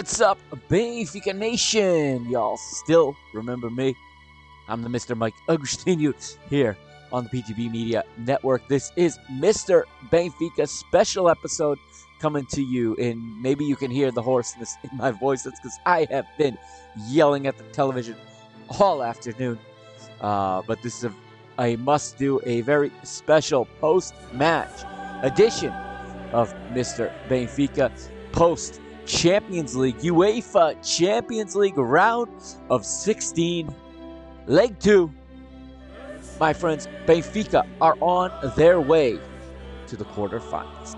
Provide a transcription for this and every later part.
What's up, Benfica Nation? Y'all still remember me? I'm the Mr. Mike Agustinu here on the PGB Media Network. This is Mr. Benfica special episode coming to you, and maybe you can hear the hoarseness in my voice. That's because I have been yelling at the television all afternoon. Uh, but this is a, a must do, a very special post match edition of Mr. Benfica post Champions League, UEFA Champions League round of 16, leg two. My friends, Benfica are on their way to the quarterfinals.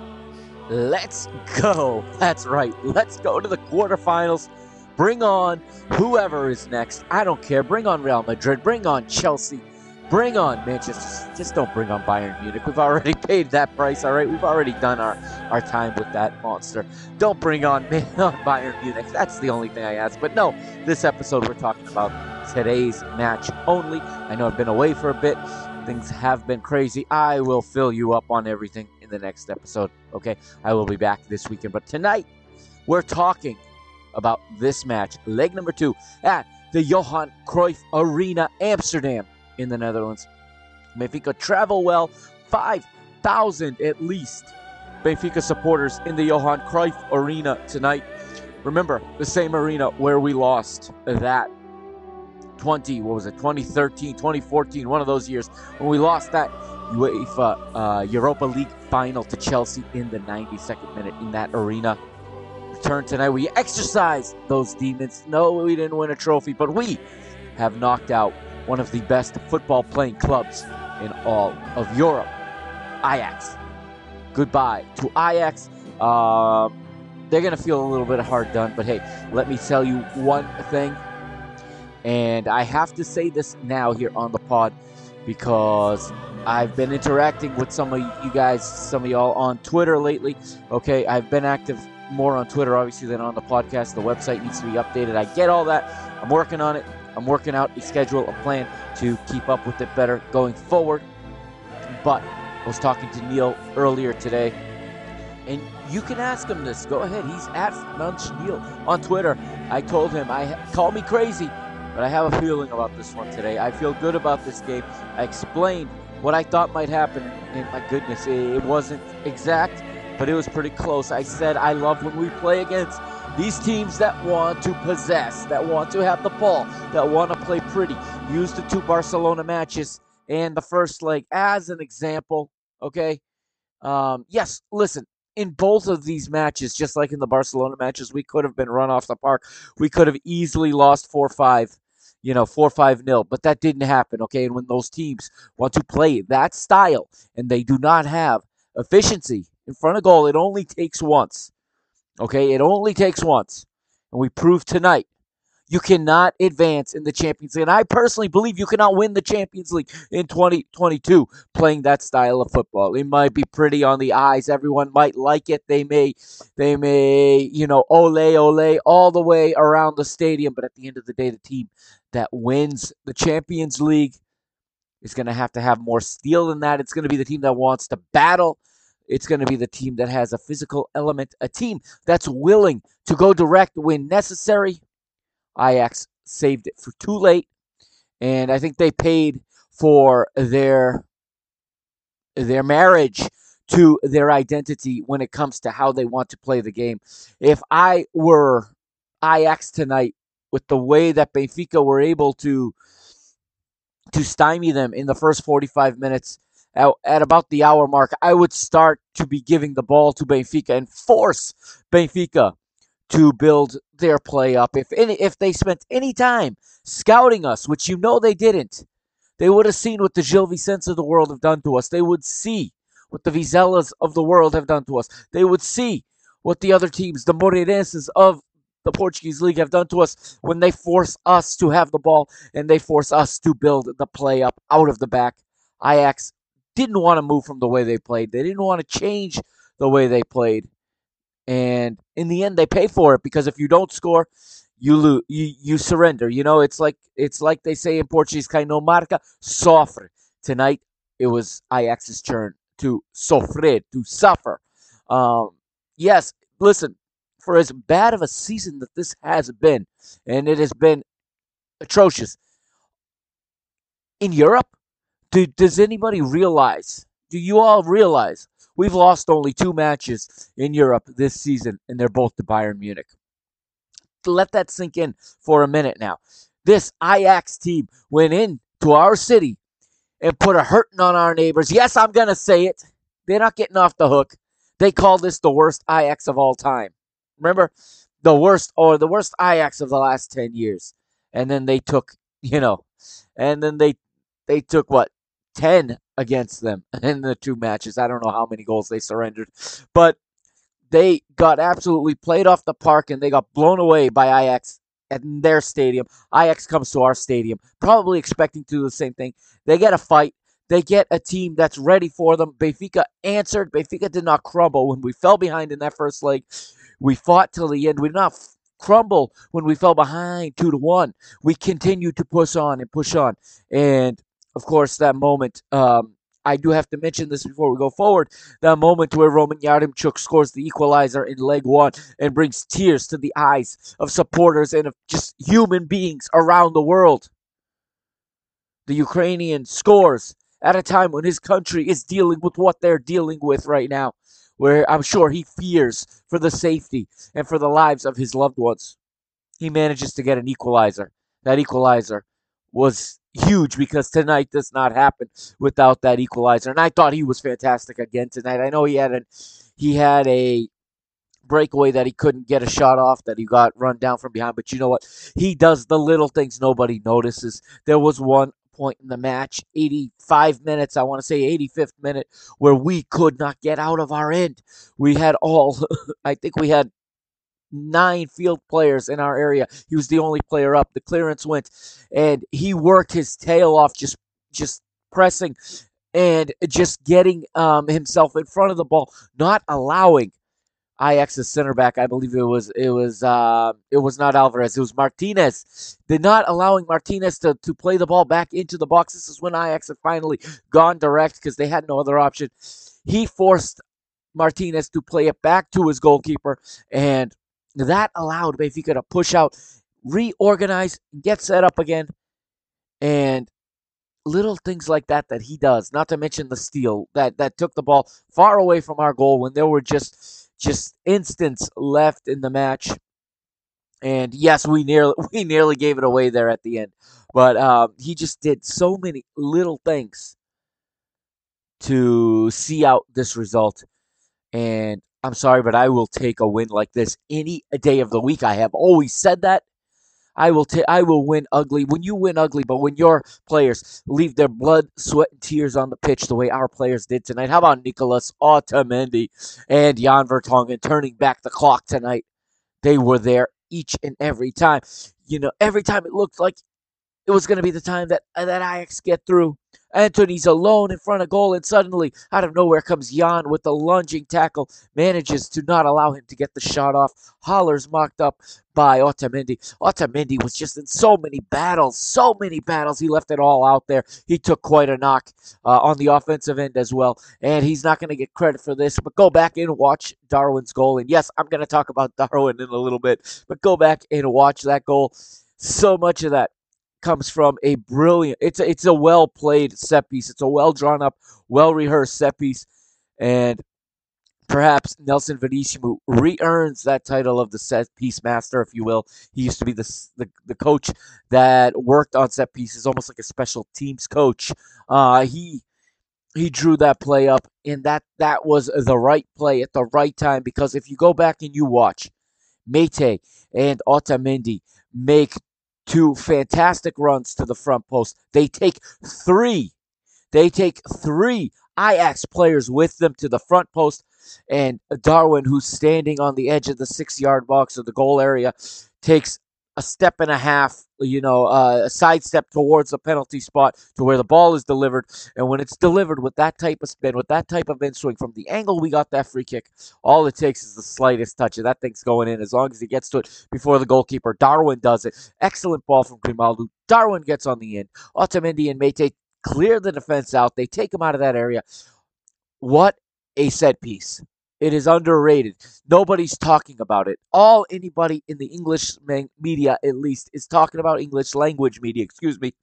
Let's go. That's right. Let's go to the quarterfinals. Bring on whoever is next. I don't care. Bring on Real Madrid. Bring on Chelsea. Bring on Manchester. Just don't bring on Bayern Munich. We've already paid that price, all right? We've already done our, our time with that monster. Don't bring on, on Bayern Munich. That's the only thing I ask. But no, this episode we're talking about today's match only. I know I've been away for a bit. Things have been crazy. I will fill you up on everything in the next episode, okay? I will be back this weekend. But tonight, we're talking about this match, leg number two, at the Johan Cruyff Arena, Amsterdam in the Netherlands. Benfica travel well, 5,000 at least Benfica supporters in the Johan Cruyff Arena tonight. Remember, the same arena where we lost that 20, what was it, 2013, 2014, one of those years when we lost that UEFA uh, Europa League final to Chelsea in the 92nd minute in that arena. Return tonight. We exercise those demons. No, we didn't win a trophy, but we have knocked out one of the best football playing clubs in all of Europe, Ajax. Goodbye to Ajax. Um, they're going to feel a little bit hard done, but hey, let me tell you one thing. And I have to say this now here on the pod because I've been interacting with some of you guys, some of y'all on Twitter lately. Okay, I've been active more on Twitter, obviously, than on the podcast. The website needs to be updated. I get all that. I'm working on it. I'm working out a schedule, a plan to keep up with it better going forward. But I was talking to Neil earlier today, and you can ask him this. Go ahead. He's at Munch Neil on Twitter. I told him, I call me crazy, but I have a feeling about this one today. I feel good about this game. I explained what I thought might happen, and my goodness, it wasn't exact, but it was pretty close. I said I love when we play against These teams that want to possess, that want to have the ball, that want to play pretty, use the two Barcelona matches and the first leg as an example. Okay. Um, yes, listen, in both of these matches, just like in the Barcelona matches, we could have been run off the park. We could have easily lost 4 5, you know, 4 5 nil, but that didn't happen. Okay. And when those teams want to play that style and they do not have efficiency in front of goal, it only takes once. Okay. It only takes once. And we proved tonight you cannot advance in the Champions League. And I personally believe you cannot win the Champions League in 2022 playing that style of football. It might be pretty on the eyes. Everyone might like it. They may, they may, you know, ole, ole, all the way around the stadium. But at the end of the day, the team that wins the Champions League is going to have to have more steel than that. It's going to be the team that wants to battle. It's going to be the team that has a physical element, a team that's willing to go direct when necessary Ajax saved it for too late, and I think they paid for their their marriage to their identity when it comes to how they want to play the game. If I were Ajax tonight, with the way that Benfica were able to to stymie them in the first 45 minutes at, about the hour mark, I would start to be giving the ball to Benfica and force Benfica to build their play up. If any, if they spent any time scouting us, which you know they didn't, they would have seen what the Gil Vicentes of the world have done to us. They would see what the Vizelas of the world have done to us. They would see what the other teams, the Moreirenses of the Portuguese league, have done to us when they force us to have the ball and they force us to build the play up out of the back. Ajax didn't want to move from the way they played. They didn't want to change the way they played. And in the end they pay for it because if you don't score you lose you, you surrender. You know it's like it's like they say in portuguese cai no marca sofre. Tonight it was Ajax's turn to sofrer to suffer. Um, yes listen for as bad of a season that this has been and it has been atrocious in europe do, does anybody realize do you all realize We've lost only two matches in Europe this season, and they're both to Bayern Munich. Let that sink in for a minute now. This Ajax team went into our city and put a hurting on our neighbors. Yes, I'm going to say it. They're not getting off the hook. They call this the worst Ajax of all time. Remember? The worst or the worst Ajax of the last 10 years. And then they took, you know, and then they they took what? 10 against them in the two matches. I don't know how many goals they surrendered, but they got absolutely played off the park and they got blown away by Ajax at their stadium. Ajax comes to our stadium, probably expecting to do the same thing. They get a fight. They get a team that's ready for them. Benfica answered. Benfica did not crumble when we fell behind in that first leg. We fought till the end. We did not crumble when we fell behind two to one. We continued to push on and push on. And of course, that moment. Um, I do have to mention this before we go forward. That moment where Roman Yaremchuk scores the equalizer in leg one and brings tears to the eyes of supporters and of just human beings around the world. The Ukrainian scores at a time when his country is dealing with what they're dealing with right now, where I'm sure he fears for the safety and for the lives of his loved ones. He manages to get an equalizer. That equalizer was huge because tonight does not happen without that equalizer. And I thought he was fantastic again tonight. I know he had a he had a breakaway that he couldn't get a shot off that he got run down from behind. But you know what? He does the little things nobody notices. There was one point in the match, 85 minutes, I want to say 85th minute, where we could not get out of our end. We had all, I think we had nine field players in our area. He was the only player up. The clearance went, and he worked his tail off, just just pressing and just getting um, himself in front of the ball, not allowing Ajax's center back. I believe it was it was uh, it was not Alvarez. It was Martinez. Did not allowing Martinez to, to play the ball back into the box. This is when Ajax had finally gone direct because they had no other option. He forced Martinez to play it back to his goalkeeper, and that allowed Benfica to push out, reorganize, get set up again, and little things like that that he does. Not to mention the steal that that took the ball far away from our goal when there were just just instants left in the match. And yes, we nearly we nearly gave it away there at the end, but um, he just did so many little things to see out this result. And I'm sorry, but I will take a win like this any day of the week. I have always said that. I will t- I will win ugly. When you win ugly, but when your players leave their blood, sweat, and tears on the pitch the way our players did tonight. How about Nicolas Otamendi and Jan Vertonghen turning back the clock tonight? They were there each and every time. You know, every time it looked like it was going to be the time that that Ajax get through. Antony's alone in front of goal, and suddenly, out of nowhere, comes Jan with the lunging tackle, manages to not allow him to get the shot off. Haller's mocked up by Otamendi. Otamendi was just in so many battles, so many battles. He left it all out there. He took quite a knock uh, on the offensive end as well, and he's not going to get credit for this. But go back and watch Darwin's goal. And yes, I'm going to talk about Darwin in a little bit, but go back and watch that goal. So much of that comes from a brilliant. It's a, it's a well played set piece. It's a well drawn up, well rehearsed set piece, and perhaps Nelson Verissimo re-earns that title of the set piece master, if you will. He used to be the, the, the coach that worked on set pieces, almost like a special teams coach. Uh, he he drew that play up, and that that was the right play at the right time. Because if you go back and you watch, Meite and Otamendi make two fantastic runs to the front post. They take three. They take three Ajax players with them to the front post. And Darwin, who's standing on the edge of the six yard box of the goal area, takes a step and a half, you know, uh, a sidestep towards the penalty spot to where the ball is delivered. And when it's delivered with that type of spin, with that type of in swing from the angle we got that free kick, all it takes is the slightest touch, and that thing's going in as long as he gets to it before the goalkeeper. Darwin does it. Excellent ball from Grimaldo. Darwin gets on the end. Otamendi and Meite clear the defense out. They take him out of that area. What a set piece. It is underrated. Nobody's talking about it. All anybody in the English media, at least, is talking about English language media, excuse me,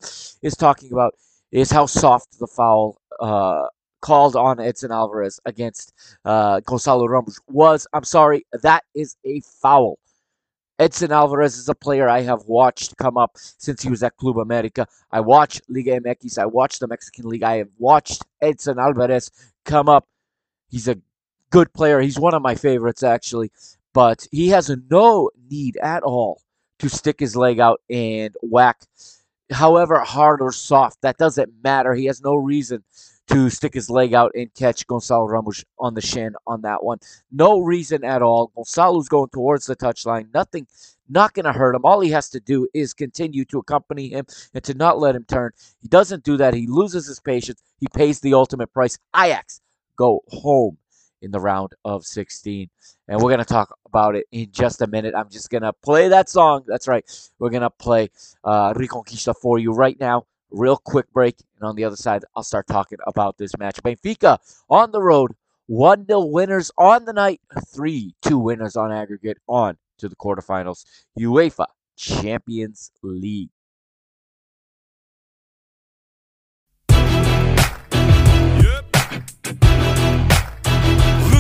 is talking about is how soft the foul uh, called on Edson Alvarez against uh, Gonzalo Ramos was. I'm sorry, that is a foul. Edson Alvarez is a player I have watched come up since he was at Club America. I watch Liga MX. I watch the Mexican League. I have watched Edson Alvarez come up. He's a good player. He's one of my favorites, actually. But he has no need at all to stick his leg out and whack, however hard or soft. That doesn't matter. He has no reason to stick his leg out and catch Gonzalo Ramos on the shin on that one. No reason at all. Gonzalo's going towards the touchline. Nothing, not going to hurt him. All he has to do is continue to accompany him and to not let him turn. He doesn't do that. He loses his patience. He pays the ultimate price. Ajax go home in the round of 16. And we're going to talk about it in just a minute. I'm just going to play that song. That's right. We're going to play uh, Reconquista for you right now. Real quick break. And on the other side, I'll start talking about this match. Benfica on the road. 1 0 winners on the night. 3 2 winners on aggregate on to the quarterfinals. UEFA Champions League.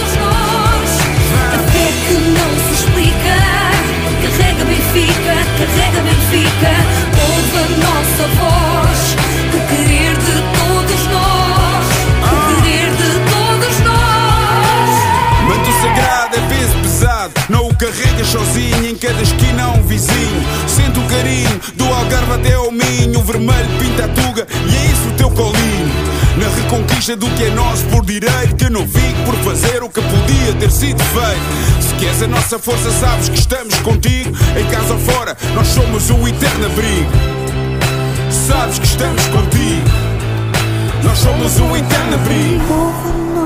nós que não se explica. Carrega Benfica, carrega Benfica, ouve a nossa voz. O querer de todos nós, o querer de todos nós. Manto sagrado é peso pesado, não o carregas sozinho cada esquina há um vizinho. Sente o carinho do Algarve até ao Minho. O vermelho pinta a reconquista do que é nosso por direito. Que eu não fico por fazer o que podia ter sido feito. Se queres a nossa força, sabes que estamos contigo. Em casa ou fora, nós somos o eterno abrigo. Sabes que estamos contigo. Nós somos o eterno abrigo.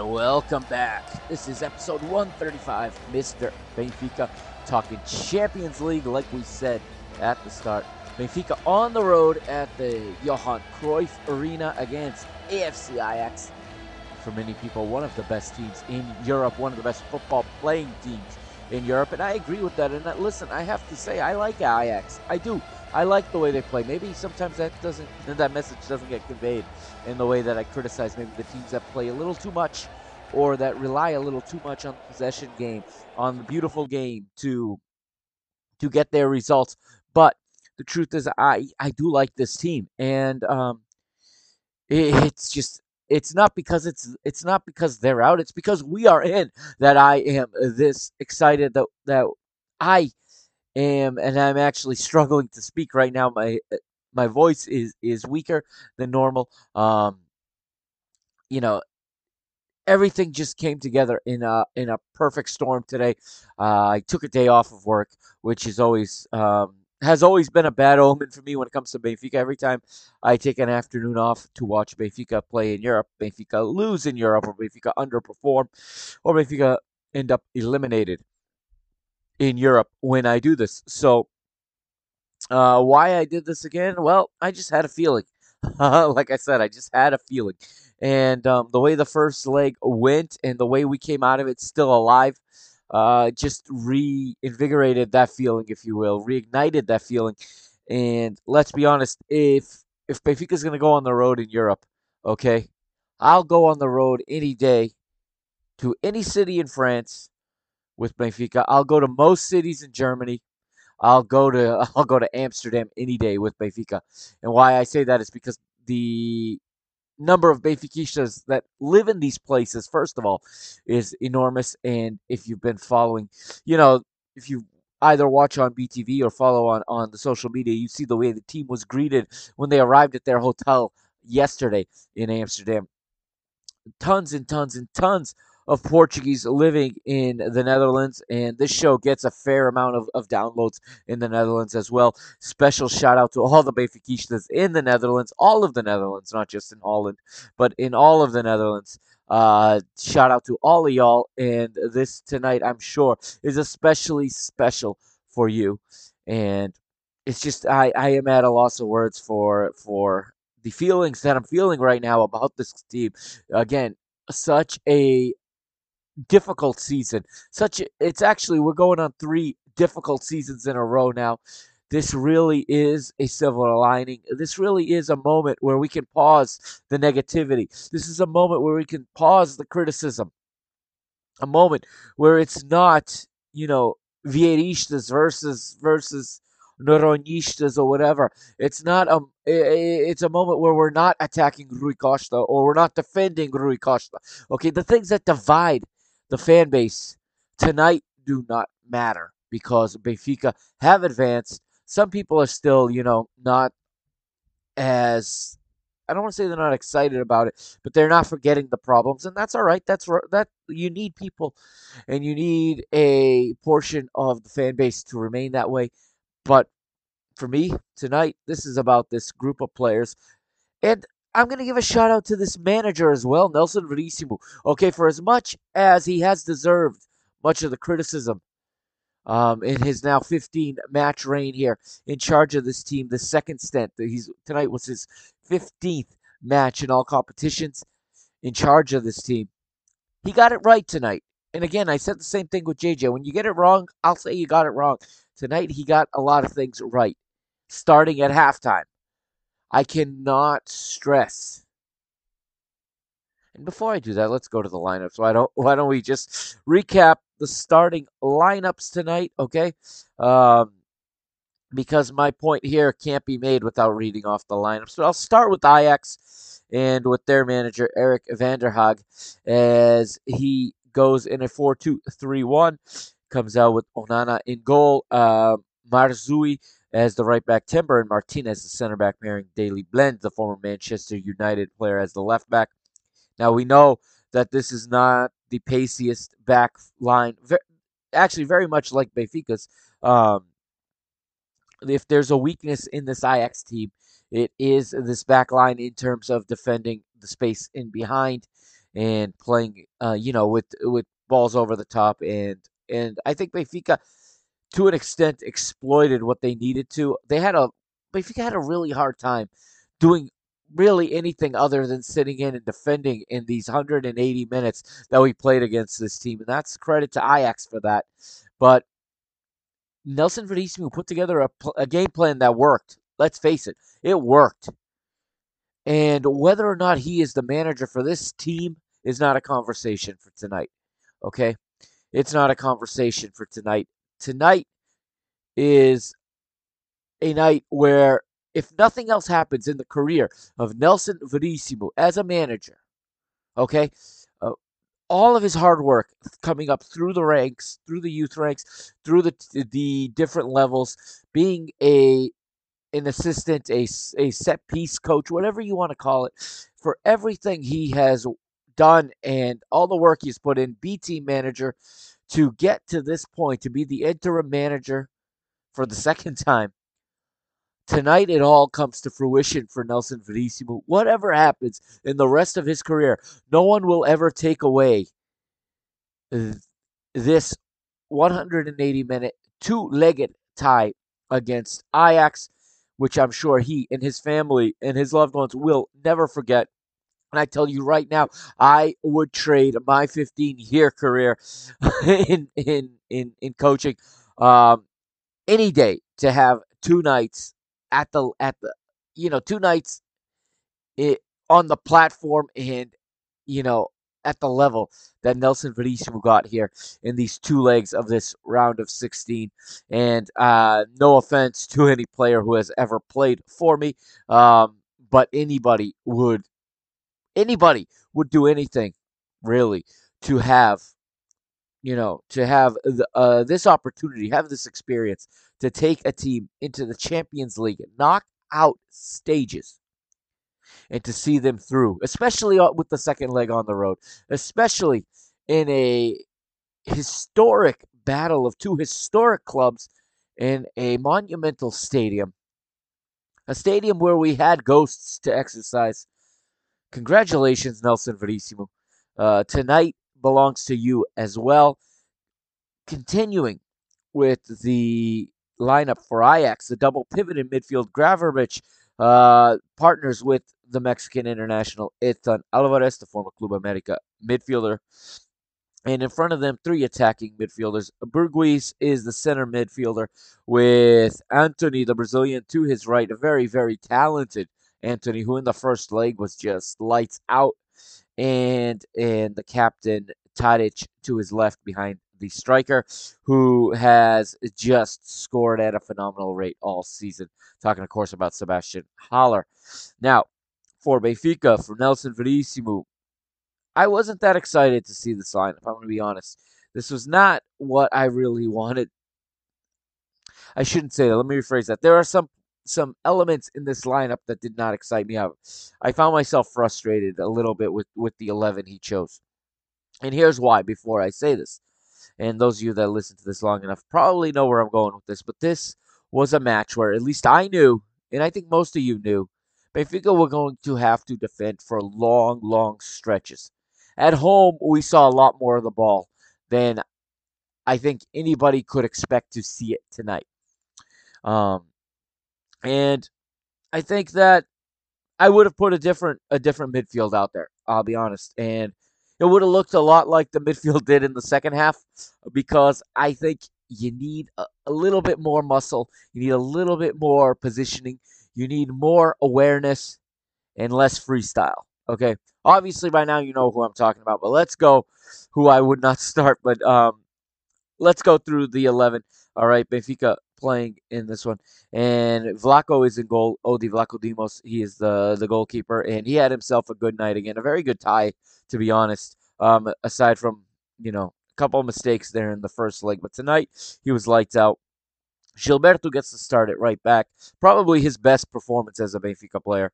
And welcome back. This is episode 135, Mr. Benfica, talking Champions League, like we said at the start. Benfica on the road at the Johan Cruyff Arena against AFC Ajax. For many people, one of the best teams in Europe, one of the best football playing teams in Europe, and I agree with that. And that, listen, I have to say, I like Ajax. I do. I like the way they play. Maybe sometimes that doesn't, that message doesn't get conveyed in the way that I criticize maybe the teams that play a little too much or that rely a little too much on the possession game, on the beautiful game to to get their results. But the truth is, I I do like this team, and um, it, it's just it's not because it's it's not because they're out. It's because we are in that I am this excited that that I am, and I'm actually struggling to speak right now. My my voice is is weaker than normal. Um, you know, everything just came together in a in a perfect storm today. Uh, I took a day off of work, which is always um, has always been a bad omen for me when it comes to Benfica. Every time I take an afternoon off to watch Benfica play in Europe, Benfica lose in Europe, or Benfica underperform, or Benfica end up eliminated in Europe when I do this. So uh, why I did this again? Well, I just had a feeling. like I said, I just had a feeling. And um, the way the first leg went and the way we came out of it still alive, uh, just reinvigorated that feeling, if you will, reignited that feeling. And let's be honest, if if Benfica's going to go on the road in Europe, okay, I'll go on the road any day to any city in France with Benfica. I'll go to most cities in Germany. I'll go to I'll go to Amsterdam any day with Benfica. And why I say that is because the number of Benfiquistas that live in these places, first of all, is enormous. And if you've been following, you know, if you either watch on BTV or follow on, on the social media, you see the way the team was greeted when they arrived at their hotel yesterday in Amsterdam. Tons and tons and tons of Portuguese living in the Netherlands, and this show gets a fair amount of, of downloads in the Netherlands as well. Special shout out to all the Benfiquistas in the Netherlands, all of the Netherlands, not just in Holland, but in all of the Netherlands. Uh, shout out to all of y'all, and this tonight, I'm sure, is especially special for you. And it's just I, I am at a loss of words for for the feelings that I'm feeling right now about this team. Again, such a difficult season. Such it's actually we're going on three difficult seasons in a row now. This really is a silver lining. This really is a moment where we can pause the negativity. This is a moment where we can pause the criticism. A moment where it's not, you know, Vieiristas versus versus Noronhistas or whatever. It's not um, a it's a moment where we're not attacking Rui Costa or we're not defending Rui Costa. Okay, the things that divide the fan base tonight do not matter because Benfica have advanced. Some people are still, you know, not as I don't want to say they're not excited about it, but they're not forgetting the problems, and that's all right. That's that you need people, and you need a portion of the fan base to remain that way. But for me tonight, this is about this group of players, and I'm going to give a shout out to this manager as well, Nelson Verissimo. Okay, for as much as he has deserved much of the criticism um, in his now 15 match reign here in charge of this team, the second stint that he's tonight was his 15th match in all competitions in charge of this team. He got it right tonight. and again, I said the same thing with JJ. When you get it wrong, I'll say you got it wrong. Tonight, he got a lot of things right, starting at halftime. I cannot stress. And before I do that, let's go to the lineups. Why don't Why don't we just recap the starting lineups tonight? Okay, um, because my point here can't be made without reading off the lineups. But I'll start with Ajax and with their manager Erik van der Haag as he goes in a 4 2 3 1. Comes out with Onana in goal, uh, Mazraoui as the right back, Timber and Martinez, the center back, pairing Daley Blind, the former Manchester United player, as the left back. Now we know that this is not the paciest back line. actually, very much like Benfica's. Um, if there's a weakness in this Ajax team, it is this back line in terms of defending the space in behind and playing, uh, you know, with with balls over the top. And and I think Benfica, to an extent, exploited what they needed to. They had a Benfica had a really hard time doing really anything other than sitting in and defending in these 180 minutes that we played against this team. And that's credit to Ajax for that. But Nelson Veríssimo put together a, a game plan that worked. Let's face it, it worked. And whether or not he is the manager for this team is not a conversation for tonight. Okay? It's not a conversation for tonight. Tonight is a night where, if nothing else happens in the career of Nelson Veríssimo as a manager, okay, uh, all of his hard work coming up through the ranks, through the youth ranks, through the the different levels, being a an assistant, a, a set piece coach, whatever you want to call it, for everything he has done and all the work he's put in, B team manager, to get to this point, to be the interim manager for the second time. Tonight, it all comes to fruition for Nelson Veríssimo. Whatever happens in the rest of his career, no one will ever take away uh, this 180 minute, two legged tie against Ajax which I'm sure he and his family and his loved ones will never forget. And I tell you right now, I would trade my 15 year career in in in in coaching um, any day to have two nights at the at the you know two nights it, on the platform and you know at the level that Nelson Veríssimo got here in these two legs of this round of 16. And uh, no offense to any player who has ever played for me, um, but anybody would anybody would do anything really to have you know to have the, uh, this opportunity, have this experience to take a team into the Champions League, knock out stages and to see them through, especially with the second leg on the road, especially in a historic battle of two historic clubs in a monumental stadium, a stadium where we had ghosts to exercise. Congratulations, Nelson Veríssimo. Uh, tonight belongs to you as well. Continuing with the lineup for Ajax, the double pivot in midfield, Gravenberch uh, partners with the Mexican international Edson Alvarez, the former Club America midfielder. And in front of them, three attacking midfielders. Berghuis is the center midfielder with Antony, the Brazilian, to his right. A very, very talented Antony, who in the first leg was just lights out. And and the captain, Tadic, to his left behind the striker, who has just scored at a phenomenal rate all season. Talking, of course, about Sebastian Haller. Now, for Benfica, for Nelson Veríssimo. I wasn't that excited to see this line, if I'm going to be honest. This was not what I really wanted. I shouldn't say that. Let me rephrase that. There are some some elements in this lineup that did not excite me out. I found myself frustrated a little bit with, with the 11 he chose. And here's why before I say this. And those of you that listen to this long enough probably know where I'm going with this. But this was a match where at least I knew, and I think most of you knew, Benfica were going to have to defend for long, long stretches. At home, we saw a lot more of the ball than I think anybody could expect to see it tonight. Um, and I think that I would have put a different a different midfield out there. I'll be honest, and it would have looked a lot like the midfield did in the second half because I think you need a, a little bit more muscle, you need a little bit more positioning, you need more awareness and less freestyle. Okay. Obviously, by now you know who I'm talking about, but let's go. Who I would not start, but um, let's go through the 11. All right, Benfica playing in this one, and Vlaco is in goal. Odi Vlachodimos, he is the the goalkeeper, and he had himself a good night again, a very good tie, to be honest. Um, aside from you know a couple of mistakes there in the first leg, but tonight he was lights out. Gilberto gets to start it right back. Probably his best performance as a Benfica player.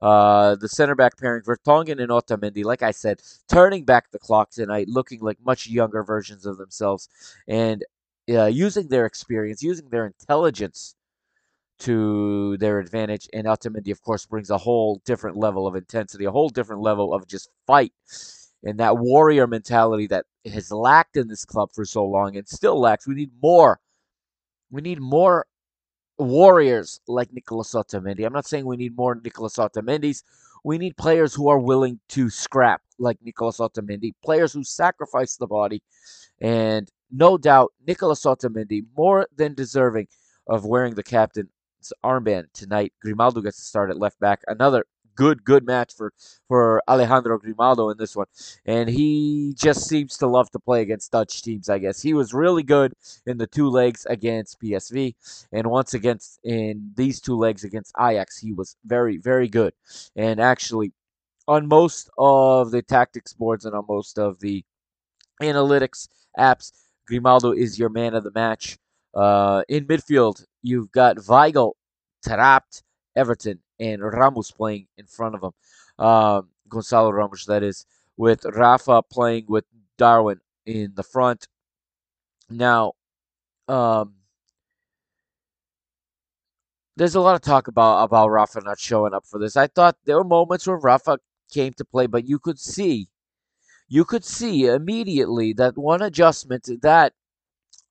Uh, the center back pairing, Vertonghen and Otamendi, like I said, turning back the clock tonight, looking like much younger versions of themselves, and uh, using their experience, using their intelligence to their advantage. And Otamendi, of course, brings a whole different level of intensity, a whole different level of just fight, and that warrior mentality that has lacked in this club for so long and still lacks. We need more. We need more warriors like Nicolas Otamendi. I'm not saying we need more Nicolas Otamendis. We need players who are willing to scrap like Nicolas Otamendi, players who sacrifice the body. And no doubt, Nicolas Otamendi, more than deserving of wearing the captain's armband tonight. Grimaldo gets to start at left back. Another good, good match for, for Alejandro Grimaldo in this one. And he just seems to love to play against Dutch teams, I guess. He was really good in the two legs against PSV. And once against in these two legs against Ajax, he was very, very good. And actually, on most of the tactics boards and on most of the analytics apps, Grimaldo is your man of the match. Uh, in midfield, you've got Weigl, Taarabt, Everton, and Ramos playing in front of him. Um, Gonzalo Ramos, that is, with Rafa playing with Darwin in the front. Now, um, there's a lot of talk about about Rafa not showing up for this. I thought there were moments where Rafa came to play, but you could see, you could see immediately that one adjustment that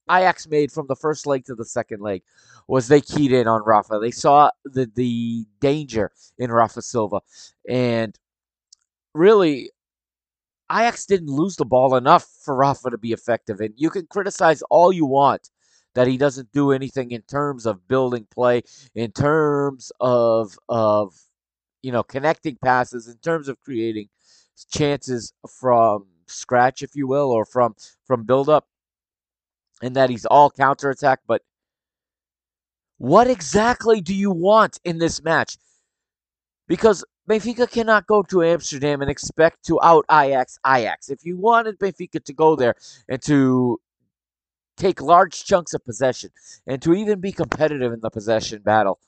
Ajax made from the first leg to the second leg was they keyed in on Rafa. They saw the the danger in Rafa Silva, and really, Ajax didn't lose the ball enough for Rafa to be effective. And you can criticize all you want that he doesn't do anything in terms of building play, in terms of of you know connecting passes, in terms of creating chances from scratch, if you will, or from from build up and that he's all counterattack. But what exactly do you want in this match? Because Benfica cannot go to Amsterdam and expect to out Ajax Ajax. If you wanted Benfica to go there and to take large chunks of possession and to even be competitive in the possession battle,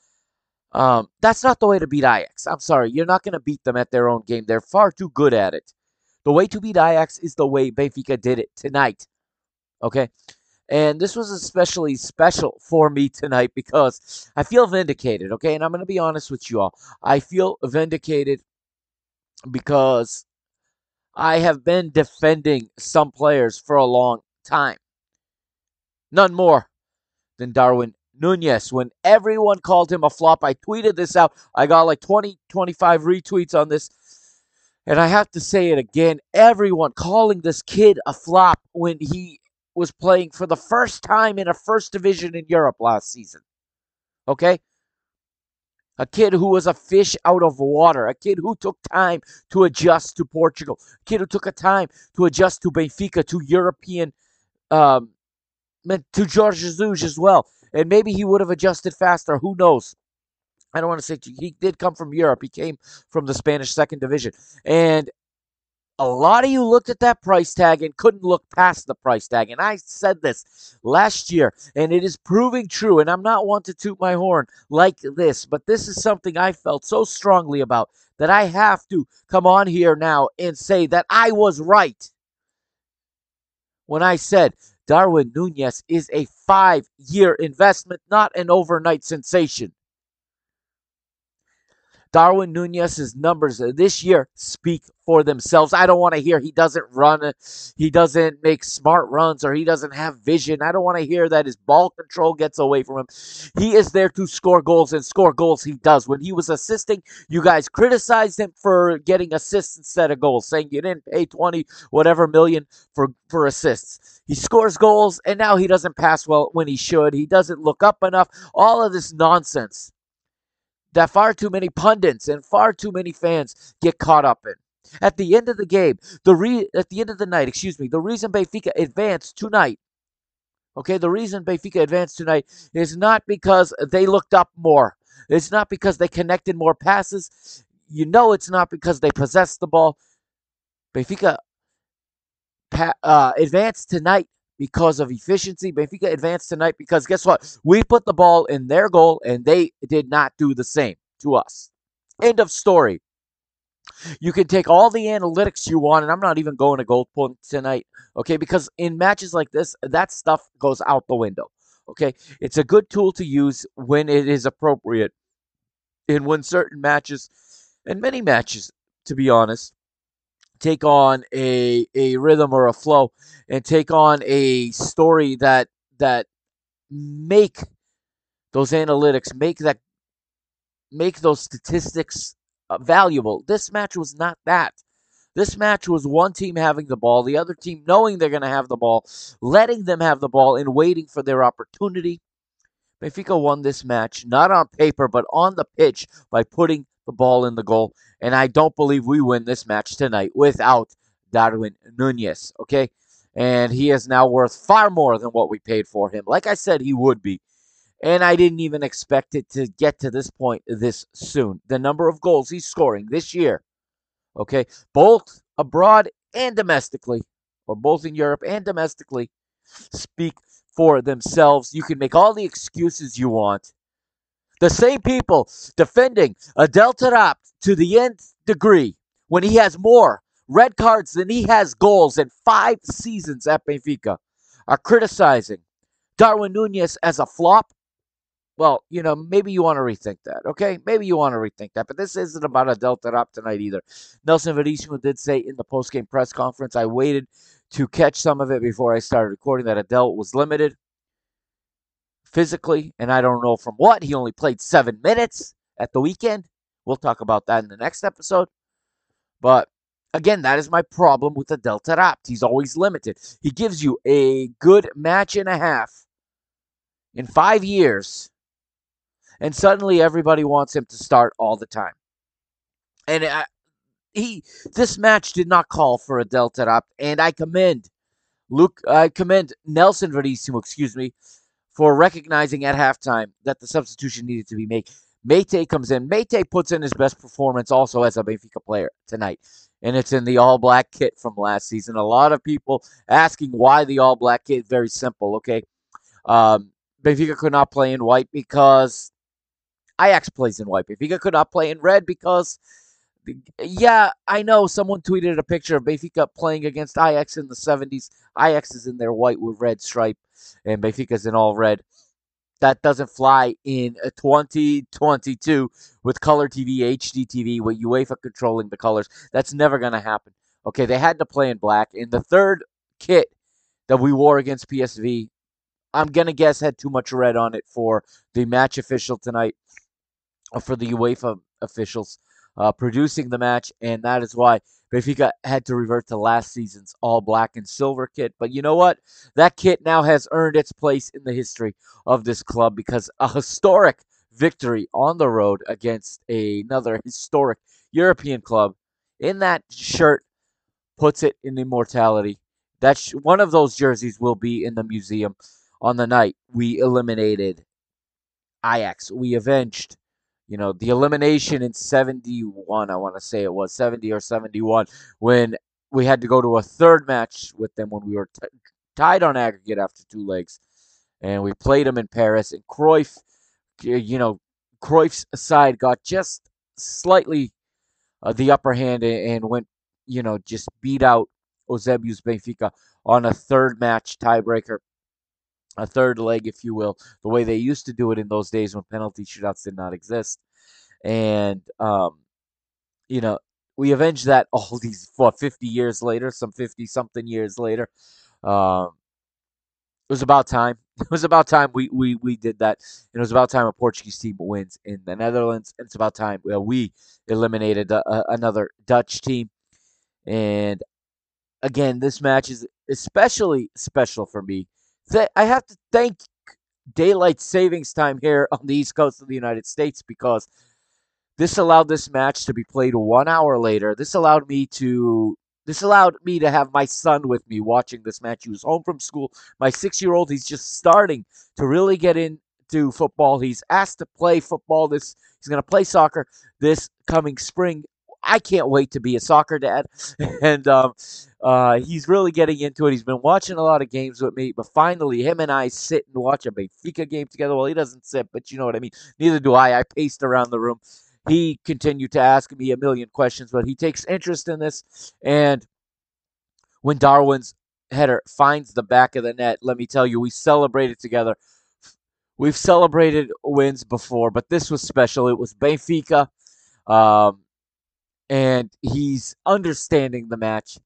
um, that's not the way to beat Ajax. I'm sorry, you're not going to beat them at their own game. They're far too good at it. The way to beat Ajax is the way Benfica did it tonight. Okay? And this was especially special for me tonight because I feel vindicated, okay? And I'm going to be honest with you all. I feel vindicated because I have been defending some players for a long time. None more than Darwin Nunez. When everyone called him a flop, I tweeted this out. I got like 20, 25 retweets on this. And I have to say it again. Everyone calling this kid a flop when he was playing for the first time in a first division in Europe last season. Okay? A kid who was a fish out of water. A kid who took time to adjust to Portugal. A kid who took a time to adjust to Benfica, to European, um, to Jorge Jesus as well. And maybe he would have adjusted faster. Who knows? I don't want to say he did come from Europe. He came from the Spanish second division. And a lot of you looked at that price tag and couldn't look past the price tag. And I said this last year, and it is proving true. And I'm not one to toot my horn like this, but this is something I felt so strongly about that I have to come on here now and say that I was right when I said Darwin Nunez is a five year investment, not an overnight sensation. Darwin Nunez's numbers this year speak for themselves. I don't want to hear he doesn't run, he doesn't make smart runs, or he doesn't have vision. I don't want to hear that his ball control gets away from him. He is there to score goals, and score goals he does. When he was assisting, you guys criticized him for getting assists instead of goals, saying you didn't pay 20 whatever million for, for assists. He scores goals, and now he doesn't pass well when he should. He doesn't look up enough. All of this nonsense that far too many pundits and far too many fans get caught up in. At the end of the game, the re- at the end of the night, excuse me, the reason Benfica advanced tonight, okay, the reason Benfica advanced tonight is not because they looked up more. It's not because they connected more passes. You know, it's not because they possessed the ball. Benfica pa- uh, advanced tonight because of efficiency. Benfica advanced tonight because guess what? We put the ball in their goal and they did not do the same to us. End of story. You can take all the analytics you want, and I'm not even going to GoalPoint tonight, okay? Because in matches like this, that stuff goes out the window, okay? It's a good tool to use when it is appropriate. And when certain matches, and many matches, to be honest, take on a a rhythm or a flow and take on a story that that make those analytics make that make those statistics uh, valuable. This match was not that. This match was one team having the ball, the other team knowing they're going to have the ball, letting them have the ball and waiting for their opportunity. Benfica won this match not on paper but on the pitch by putting the ball in the goal and I don't believe we win this match tonight without Darwin Nunez. Okay. And he is now worth far more than what we paid for him. Like I said, he would be. And I didn't even expect it to get to this point this soon. The number of goals he's scoring this year, okay, both abroad and domestically, or both in Europe and domestically, speak for themselves. You can make all the excuses you want. The same people defending Adel Taarabt to the nth degree when he has more red cards than he has goals in five seasons at Benfica are criticizing Darwin Nunez as a flop. Well, you know, maybe you want to rethink that, okay? Maybe you want to rethink that, but this isn't about Adel Taarabt tonight either. Nelson Verissimo did say in the post-game press conference, I waited to catch some of it before I started recording that Adel was limited physically, and I don't know from what. He only played seven minutes at the weekend. We'll talk about that in the next episode. But again, that is my problem with the Adel Taarabt. He's always limited. He gives you a good match and a half in five years, and suddenly everybody wants him to start all the time. And I, he, this match did not call for a Adel Taarabt, and I commend Luke. I commend Nelson Verissimo, excuse me, for recognizing at halftime that the substitution needed to be made. Meite comes in. Meite puts in his best performance also as a Benfica player tonight. And it's in the all black kit from last season. A lot of people asking why the all black kit. Very simple, okay? Um, Benfica could not play in white because Ajax plays in white. Benfica could not play in red because, yeah, I know someone tweeted a picture of Benfica playing against Ajax in the 70s. Ajax is in their white with red stripe, and Benfica's in all red that doesn't fly in 2022 with color TV, HD TV, with UEFA controlling the colors. That's never going to happen. Okay, they had to play in black. In the third kit that we wore against PSV, I'm going to guess had too much red on it for the match official tonight, uh, for the UEFA officials uh, producing the match, and that is why Benfica had to revert to last season's all black and silver kit. But you know what? That kit now has earned its place in the history of this club because a historic victory on the road against another historic European club in that shirt puts it in immortality. That sh- one of those jerseys will be in the museum on the night we eliminated Ajax. We avenged you know, the elimination in 71, I want to say it was 70 or 71, when we had to go to a third match with them when we were t- tied on aggregate after two legs. And we played them in Paris. And Cruyff, you know, Cruyff's side got just slightly uh, the upper hand and went, you know, just beat out Eusebio's Benfica on a third match tiebreaker a third leg, if you will, the way they used to do it in those days when penalty shootouts did not exist. and um, you know, we avenged that all these what fifty years later, some fifty something years later. Um, it was about time. It was about time we, we, we did that. And it was about time a Portuguese team wins in the Netherlands. And it's about time we eliminated uh, another Dutch team. And again, this match is especially special for me. I have to thank daylight savings time here on the east coast of the United States because this allowed this match to be played one hour later. This allowed me to this allowed me to have my son with me watching this match. He was home from school. My six year old, he's just starting to really get into football. He's asked to play football this he's gonna play soccer this coming spring. I can't wait to be a soccer dad. and um, uh, he's really getting into it. He's been watching a lot of games with me, but finally, him and I sit and watch a Benfica game together. Well, he doesn't sit, but you know what I mean. Neither do I. I paced around the room he continued to ask me a million questions, but he takes interest in this. And when Darwin's header finds the back of the net, let me tell you, we celebrated together. We've celebrated wins before, but this was special. It was Benfica, um, and he's understanding the match.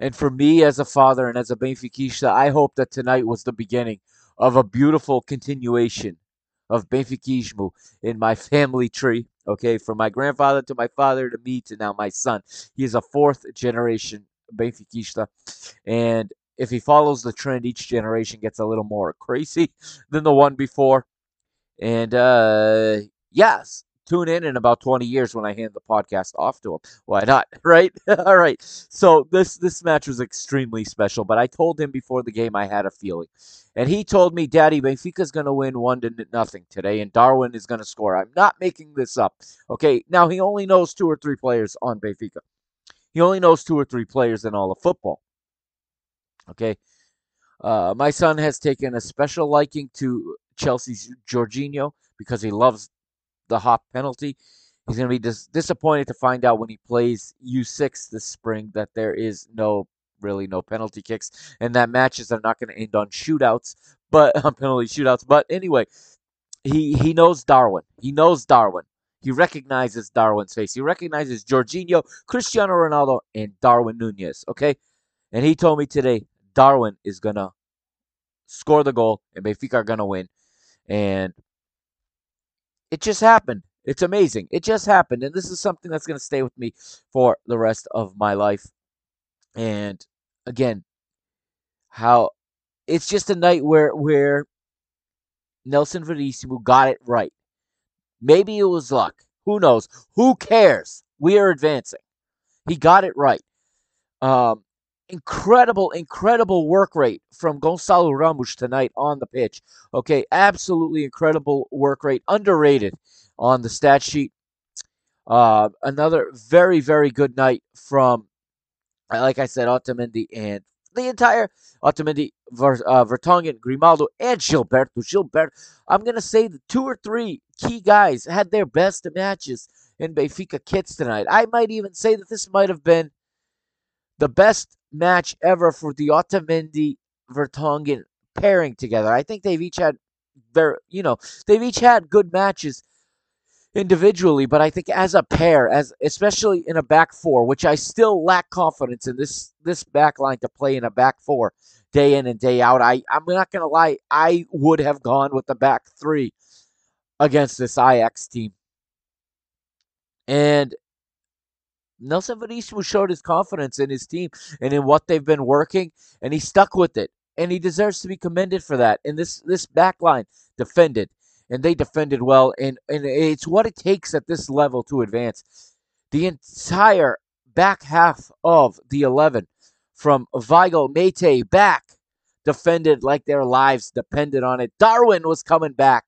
And for me, as a father and as a Benfiquista, I hope that tonight was the beginning of a beautiful continuation of Benfiquismo in my family tree. Okay, from my grandfather to my father to me to now my son. He is a fourth generation Benfiquista. And if he follows the trend, each generation gets a little more crazy than the one before. And uh, yes, tune in in about 20 years when I hand the podcast off to him. Why not? Right? All right. So this this match was extremely special, but I told him before the game I had a feeling. And he told me, Daddy, Benfica's going to win 1 to nothing today and Darwin is going to score. I'm not making this up. Okay. Now he only knows two or three players on Benfica. He only knows two or three players in all of football. Okay. Uh, my son has taken a special liking to Chelsea's Jorginho because he loves the hop penalty. He's going to be dis- disappointed to find out when he plays U6 this spring that there is no really no penalty kicks and that matches are not going to end on shootouts, but on penalty shootouts. But anyway, he he knows Darwin. He knows Darwin. He recognizes Darwin's face. He recognizes Jorginho, Cristiano Ronaldo, and Darwin Nunez. Okay, and he told me today Darwin is gonna score the goal and Benfica are gonna win. And it just happened. It's amazing. It just happened. And this is something that's going to stay with me for the rest of my life. And again, how it's just a night where where Nelson Verissimo got it right. Maybe it was luck. Who knows? Who cares? We are advancing. He got it right. Um, incredible, incredible work rate from Gonzalo Ramos tonight on the pitch. Okay, absolutely incredible work rate, underrated on the stat sheet. Uh, another very, very good night from, like I said, Otamendi and the entire Otamendi, uh, Vertonghen, Grimaldo, and Gilberto. Gilberto, I'm going to say the two or three key guys had their best matches in Benfica kits tonight. I might even say that this might have been the best match ever for the Otamendi Vertonghen pairing together. I think they've each had very, you know, they've each had good matches individually, but I think as a pair, as especially in a back four, which I still lack confidence in this this back line to play in a back four day in and day out. I I'm not gonna lie, I would have gone with the back three against this Ajax team. And Nelson Verissimo showed his confidence in his team and in what they've been working, and he stuck with it. And he deserves to be commended for that. And this this back line defended, and they defended well. And, and it's what it takes at this level to advance. The entire back half of the 11, from Weigl, Meite back, defended like their lives depended on it. Darwin was coming back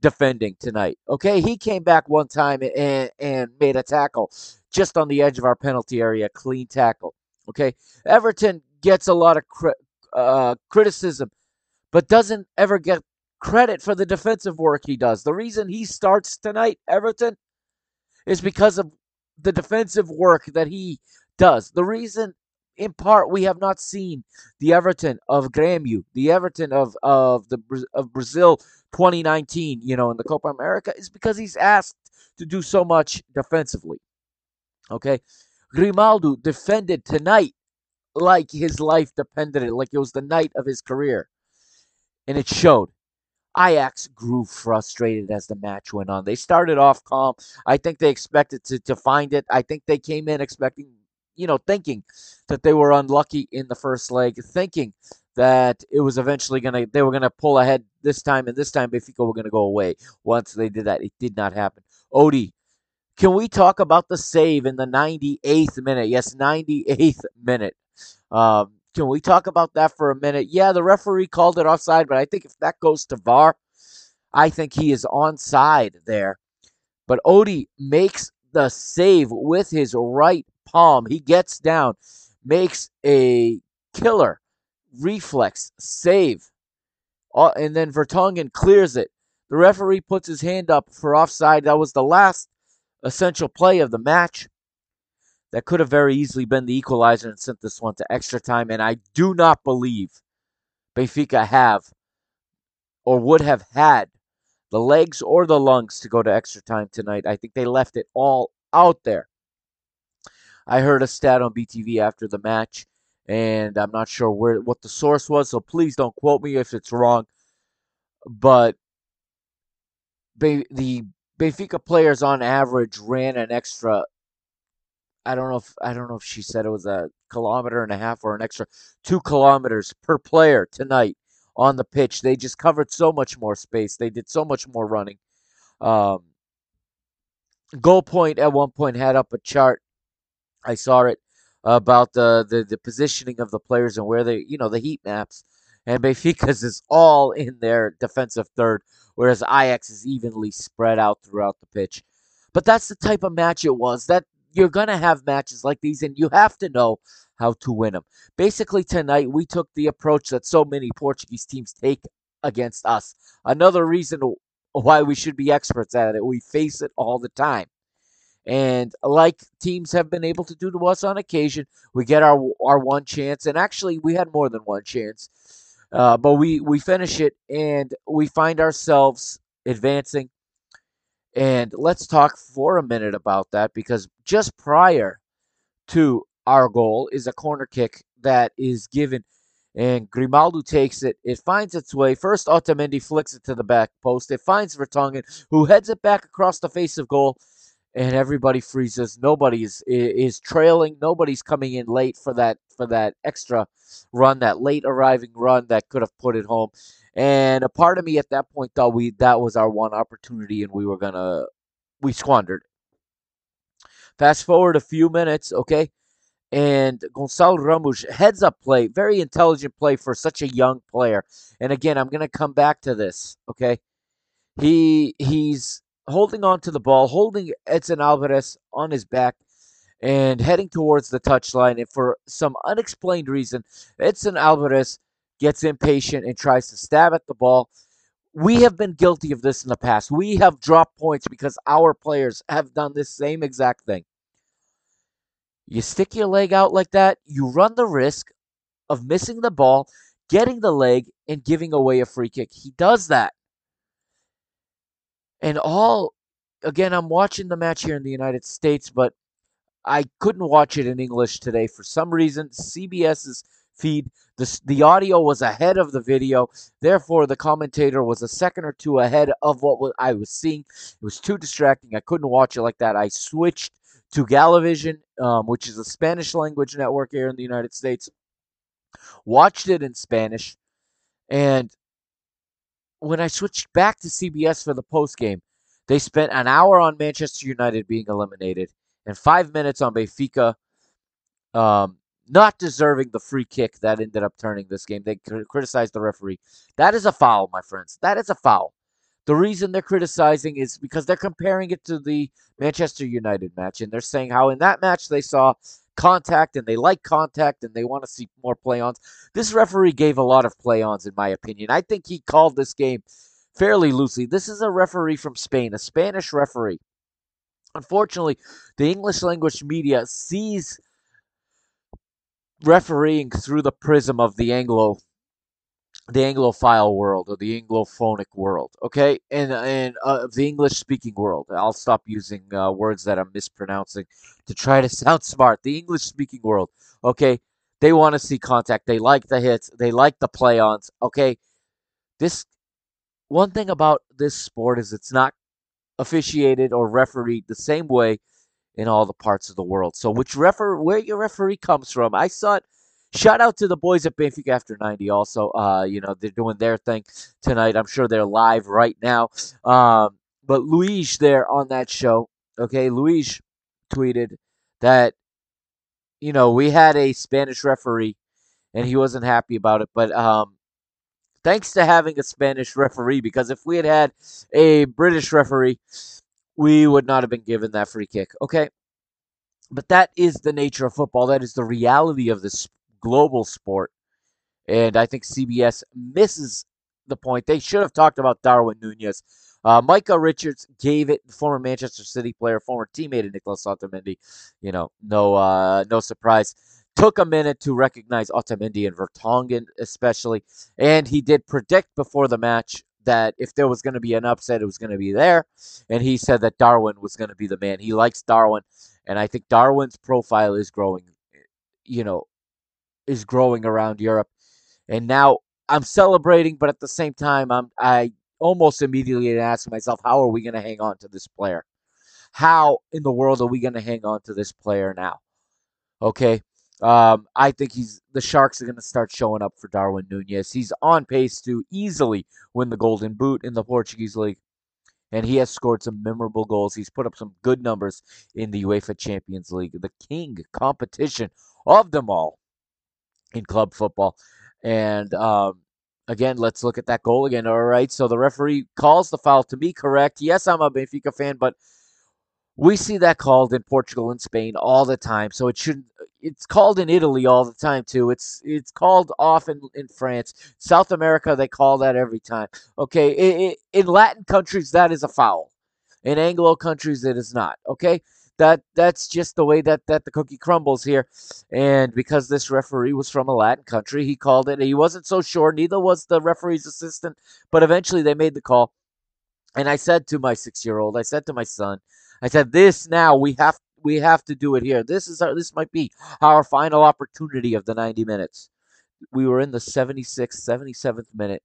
defending tonight. Okay, he came back one time and, and made a tackle just on the edge of our penalty area, clean tackle. Okay, Everton gets a lot of cri- uh, criticism, but doesn't ever get credit for the defensive work he does. The reason he starts tonight, Everton, is because of the defensive work that he does. The reason in part, we have not seen the Everton of Grêmio, the Everton of of the of Brazil 2019, you know, in the Copa America, is because he's asked to do so much defensively. Okay, Grimaldo defended tonight like his life depended it, like it was the night of his career, and it showed. Ajax grew frustrated as the match went on. They started off calm. I think they expected to, to find it. I think they came in expecting, you know, thinking that they were unlucky in the first leg, thinking that it was eventually gonna they were gonna pull ahead this time and this time Benfica were gonna go away. Once they did that, it did not happen. Odie, can we talk about the save in the 98th minute? Yes, 98th minute. Um, can we talk about that for a minute? Yeah, the referee called it offside, but I think if that goes to VAR, I think he is onside there. But Odie makes the save with his right palm. He gets down, makes a killer reflex save, uh, and then Vertonghen clears it. The referee puts his hand up for offside. That was the last essential play of the match that could have very easily been the equalizer and sent this one to extra time. And I do not believe Benfica have or would have had the legs or the lungs to go to extra time tonight. I think they left it all out there. I heard a stat on BTV after the match, and I'm not sure where what the source was, so please don't quote me if it's wrong. But the Benfica players on average ran an extra I don't know if I don't know if she said it was a kilometer and a half or an extra two kilometers per player tonight on the pitch. They just covered so much more space. They did so much more running. Um, GoalPoint at one point had up a chart. I saw it about the, the the positioning of the players and where they you know the heat maps. And Benfica's is all in their defensive third, whereas Ajax is evenly spread out throughout the pitch. But that's the type of match it was. That you're going to have matches like these, and you have to know how to win them. Basically, tonight we took the approach that so many Portuguese teams take against us. Another reason why we should be experts at it. We face it all the time. And like teams have been able to do to us on occasion, we get our our one chance, and actually we had more than one chance, uh, but we we finish it and we find ourselves advancing and let's talk for a minute about that because just prior to our goal is a corner kick that is given, and Grimaldo takes it. It finds its way. First, Otamendi flicks it to the back post. It finds Vertonghen, who heads it back across the face of goal, and everybody freezes. Nobody is, is trailing. Nobody's coming in late for that for that extra run, that late arriving run that could have put it home. And a part of me at that point thought we that was our one opportunity and we were gonna we squandered. Fast forward a few minutes, okay, and Gonzalo Ramos heads up play, very intelligent play for such a young player. And again, I'm gonna come back to this, okay. He he's holding on to the ball, holding Edson Alvarez on his back, and heading towards the touchline. And for some unexplained reason, Edson Alvarez gets impatient and tries to stab at the ball. We have been guilty of this in the past. We have dropped points because our players have done this same exact thing. You stick your leg out like that, you run the risk of missing the ball, getting the leg, and giving away a free kick. He does that. And all, again, I'm watching the match here in the United States, but I couldn't watch it in English today. For some reason, CBS's feed. The, the audio was ahead of the video. Therefore, the commentator was a second or two ahead of what I was seeing. It was too distracting. I couldn't watch it like that. I switched to Galavision, um, which is a Spanish language network here in the United States. Watched it in Spanish. And when I switched back to CBS for the post game, they spent an hour on Manchester United being eliminated and five minutes on Benfica um, not deserving the free kick that ended up turning this game. They criticized the referee. That is a foul, my friends. That is a foul. The reason they're criticizing is because they're comparing it to the Manchester United match, and they're saying how in that match they saw contact and they like contact and they want to see more play ons. This referee gave a lot of play ons, in my opinion. I think he called this game fairly loosely. This is a referee from Spain, a Spanish referee. Unfortunately, the English language media sees refereeing through the prism of the Anglo the Anglophile world or the Anglophonic world, okay, and and uh, the English speaking world. I'll stop using uh, words that I'm mispronouncing to try to sound smart. The English speaking world, okay, they want to see contact. They like the hits. They like the play ons. Okay, this one thing about this sport is it's not officiated or refereed the same way in all the parts of the world. So which refer where your referee comes from, I saw it Shout out to the boys at Benfica After 90 also. Uh, you know, they're doing their thing tonight. I'm sure they're live right now. Um, but Luis there on that show, okay, Luis tweeted that, you know, we had a Spanish referee and he wasn't happy about it. But um, thanks to having a Spanish referee, because if we had had a British referee, we would not have been given that free kick. Okay. But that is the nature of football. That is the reality of this global sport. And I think CBS misses the point. They should have talked about Darwin Nunez. Uh, Micah Richards gave it, former Manchester City player, former teammate of Nicolas Otamendi. You know, no, uh, no surprise. Took a minute to recognize Otamendi and Vertonghen, especially, and he did predict before the match that if there was going to be an upset, it was going to be there. And he said that Darwin was going to be the man. He likes Darwin, and I think Darwin's profile is growing. You know, is growing around Europe. And now I'm celebrating, but at the same time, I'm I almost immediately ask myself, how are we going to hang on to this player? How in the world are we going to hang on to this player now? Okay. Um, I think he's the Sharks are going to start showing up for Darwin Nunez. He's on pace to easily win the Golden Boot in the Portuguese league, and he has scored some memorable goals. He's put up some good numbers in the UEFA Champions League, the king competition of them all in club football. And um, again, let's look at that goal again. All right. So the referee calls the foul to be correct. Yes, I'm a Benfica fan, but we see that called in Portugal and Spain all the time. So it shouldn't. it's called in Italy all the time too. It's it's called often in France, South America. They call that every time. Okay, it, it, in Latin countries that is a foul. In Anglo countries it is not. Okay, that that's just the way that that the cookie crumbles here. And because this referee was from a Latin country, he called it. He wasn't so sure. Neither was the referee's assistant. But eventually, they made the call. And I said to my six-year-old, I said to my son, I said, "This now we have we have to do it here. This is our this might be our final opportunity of the 90 minutes." We were in the 76th, 77th minute,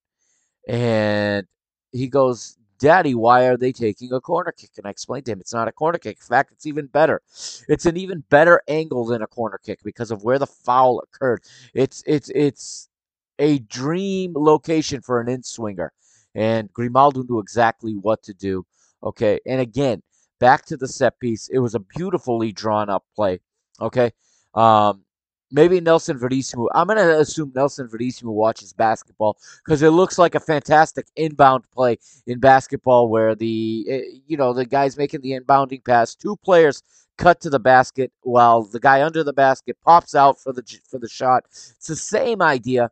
and he goes, Daddy, why are they taking a corner kick? And I explained to him it's not a corner kick. In fact, it's even better. It's an even better angle than a corner kick because of where the foul occurred. It's it's it's a dream location for an in swinger. And Grimaldo knew exactly what to do. Okay. And again, back to the set piece. It was a beautifully drawn up play. Okay. Um, maybe Nelson Verissimo. I'm going to assume Nelson Verissimo watches basketball because it looks like a fantastic inbound play in basketball where the eh, you know the guy's making the inbounding pass, two players cut to the basket while the guy under the basket pops out for the for the shot. It's the same idea.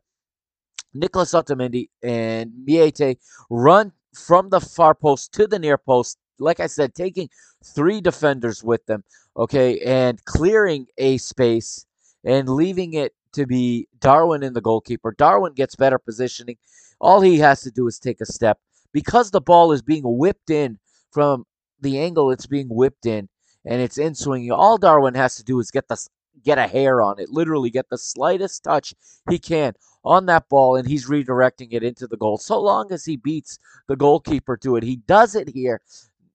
Nicolas Otamendi and Meite run from the far post to the near post. Like I said, taking three defenders with them, okay, and clearing a space and leaving it to be Darwin in the goalkeeper. Darwin gets better positioning. All he has to do is take a step. Because the ball is being whipped in from the angle it's being whipped in and it's in swinging, all Darwin has to do is get the get a hair on it, literally get the slightest touch he can on that ball and he's redirecting it into the goal. So long as he beats the goalkeeper to it. He does it here.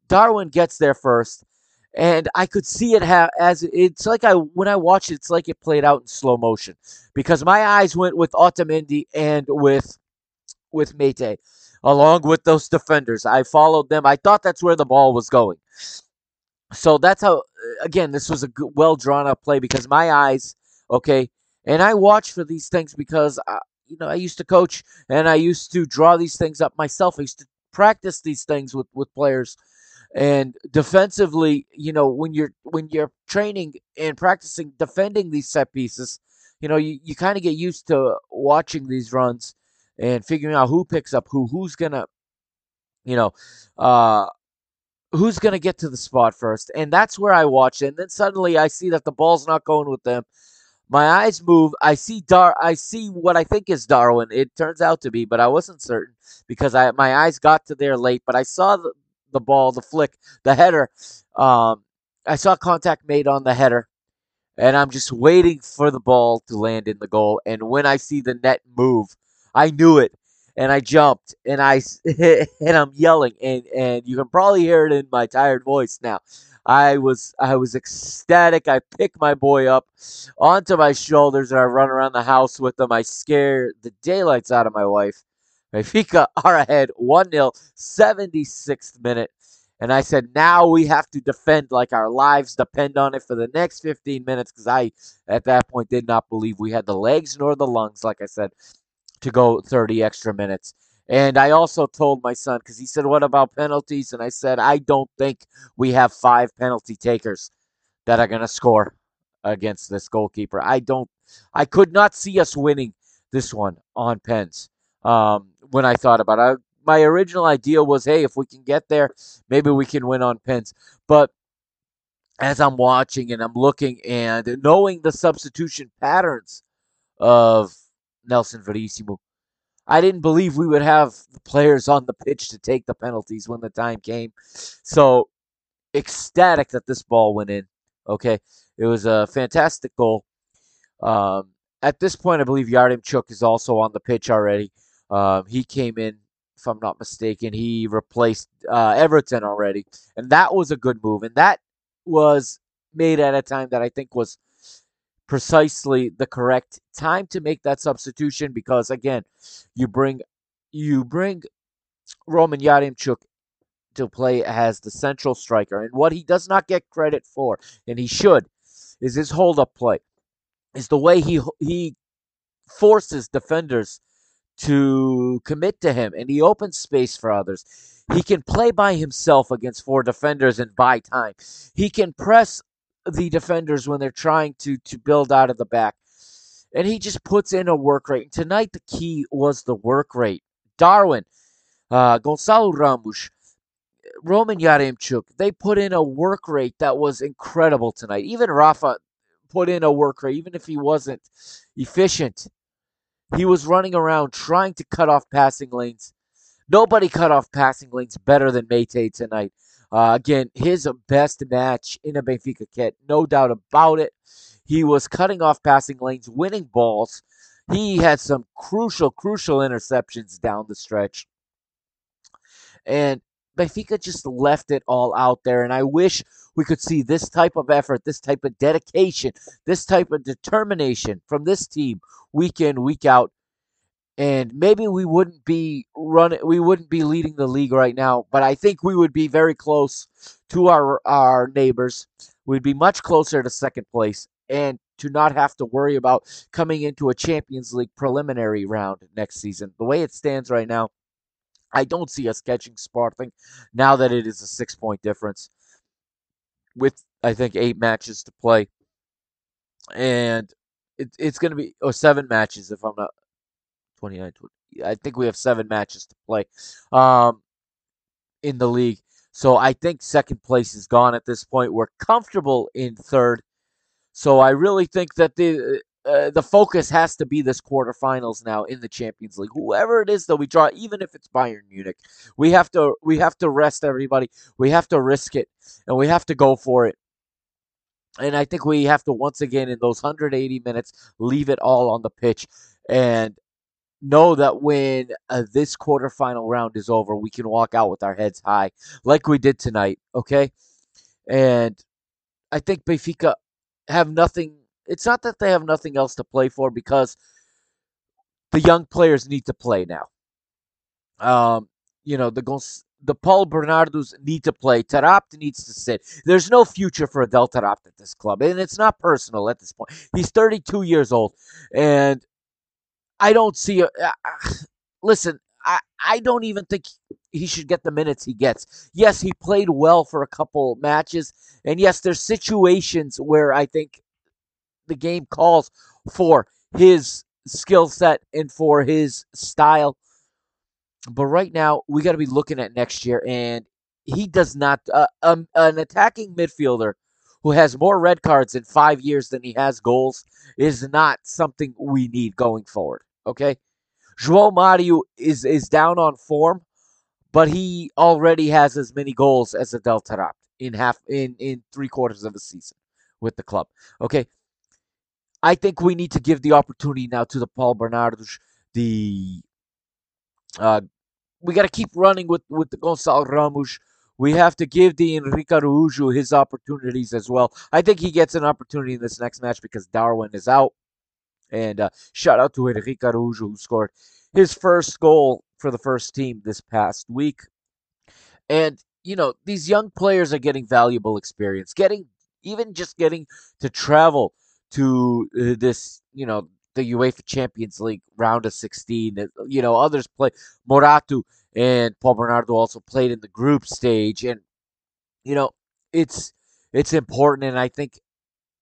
Darwin gets there first and I could see it as it's like I when I watched it, it's like it played out in slow motion because my eyes went with Otamendi and with with Meite along with those defenders. I followed them. I thought that's where the ball was going. So that's how again this was a well drawn up play because my eyes okay and I watch for these things because I, uh, you know I used to coach and I used to draw these things up myself. I used to practice these things with with players and defensively, you know, when you're when you're training and practicing defending these set pieces, you know, you, you kind of get used to watching these runs and figuring out who picks up who, who's gonna, you know, uh, who's gonna get to the spot first, and that's where I watch it. And then suddenly I see that the ball's not going with them. My eyes move. I see Dar. I see what I think is Darwin. It turns out to be, but I wasn't certain because I my eyes got to there late. But I saw the, the ball, the flick, the header. Um, I saw contact made on the header, and I'm just waiting for the ball to land in the goal. And when I see the net move, I knew it, and I jumped, and I and I'm yelling, and and you can probably hear it in my tired voice now. I was I was ecstatic. I pick my boy up onto my shoulders and I run around the house with him. I scare the daylights out of my wife. Benfica are ahead 1 0, 76th minute. And I said, now we have to defend like our lives depend on it for the next 15 minutes because I, at that point, did not believe we had the legs nor the lungs, like I said, to go 30 extra minutes. And I also told my son, because he said, What about penalties? And I said, I don't think we have five penalty takers that are going to score against this goalkeeper. I don't, I could not see us winning this one on pens um, when I thought about it. My original idea was, hey, if we can get there, maybe we can win on pens. But as I'm watching and I'm looking and knowing the substitution patterns of Nelson Verissimo, I didn't believe we would have the players on the pitch to take the penalties when the time came. So ecstatic that this ball went in. Okay, it was a fantastic goal. Um, at this point, I believe Yaremchuk is also on the pitch already. Um, he came in, if I'm not mistaken, he replaced uh, Everton already, and that was a good move. And that was made at a time that I think was precisely the correct time to make that substitution because again, you bring you bring Roman Yaremchuk to play as the central striker, and what he does not get credit for, and he should, is his hold up play, is the way he he forces defenders to commit to him, and he opens space for others. He can play by himself against four defenders and buy time. He can press the defenders when they're trying to to build out of the back. And he just puts in a work rate. Tonight the key was the work rate. Darwin, uh, Gonzalo Ramos, Roman Yaremchuk, they put in a work rate that was incredible tonight. Even Rafa put in a work rate, even if he wasn't efficient. He was running around trying to cut off passing lanes. Nobody cut off passing lanes better than Meite tonight. Uh, again, his best match in a Benfica kit, no doubt about it. He was cutting off passing lanes, winning balls. He had some crucial, crucial interceptions down the stretch. And Benfica just left it all out there. And I wish we could see this type of effort, this type of dedication, this type of determination from this team week in, week out and maybe we wouldn't be running we wouldn't be leading the league right now but i think we would be very close to our our neighbors we'd be much closer to second place and to not have to worry about coming into a champions league preliminary round next season the way it stands right now i don't see us catching Sporting now that it is a six point difference with i think eight matches to play and it, it's going to be or seven matches if i'm not 29, 20, I think we have seven matches to play um, in the league. So I think second place is gone at this point. We're comfortable in third. So I really think that the uh, the focus has to be this quarterfinals now in the Champions League. Whoever it is that we draw, even if it's Bayern Munich, we have to we have to rest everybody. We have to risk it, and we have to go for it. And I think we have to once again in those 180 minutes leave it all on the pitch. And know that when uh, this quarterfinal round is over, we can walk out with our heads high, like we did tonight. Okay, and I think Benfica have nothing. It's not that they have nothing else to play for because the young players need to play now. Um, you know the the Paul Bernardos need to play. Taarabt needs to sit. There's no future for Adel Taarabt at this club, and it's not personal at this point. He's 32 years old, and I don't see. A, uh, listen, I I don't even think he should get the minutes he gets. Yes, he played well for a couple matches, and yes, there's situations where I think the game calls for his skill set and for his style. But right now, we got to be looking at next year, and he does not. Uh, um, an attacking midfielder who has more red cards in five years than he has goals is not something we need going forward. Okay, João Mario is is down on form, but he already has as many goals as Adel Taarabt in half in in three quarters of a season with the club. Okay, I think we need to give the opportunity now to the Paul Bernardos. The uh, we got to keep running with with the Gonzalo Ramos. We have to give the Henrique Araújo his opportunities as well. I think he gets an opportunity in this next match because Darwin is out. And uh, shout out to Henrique Araújo who scored his first goal for the first team this past week. And you know these young players are getting valuable experience, getting even just getting to travel to uh, this you know the UEFA Champions League round of 16. Uh, you know, others play. Morato and Paul Bernardo also played in the group stage, and you know, it's it's important, and I think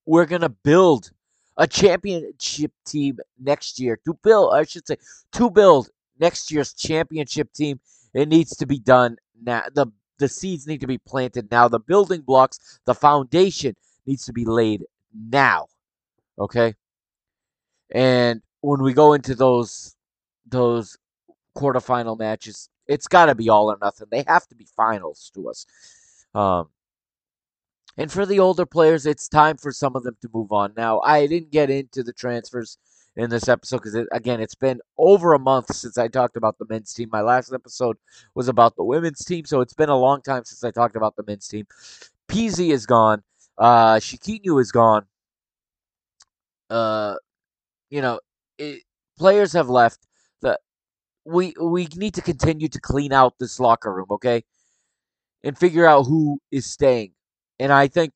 we're gonna build a championship team next year. To build, I should say, to build next year's championship team, it needs to be done now. the The seeds need to be planted now. The building blocks, the foundation needs to be laid now. Okay. And when we go into those those quarterfinal matches, it's got to be all or nothing. They have to be finals to us. Um, and for the older players, it's time for some of them to move on. Now, I didn't get into the transfers in this episode because, it, again, it's been over a month since I talked about the men's team. My last episode was about the women's team, so it's been a long time since I talked about the men's team. Pizzi is gone. Uh, Chiquinho is gone. Uh, you know, it, players have left. The we we need to continue to clean out this locker room, okay, and figure out who is staying. And I think,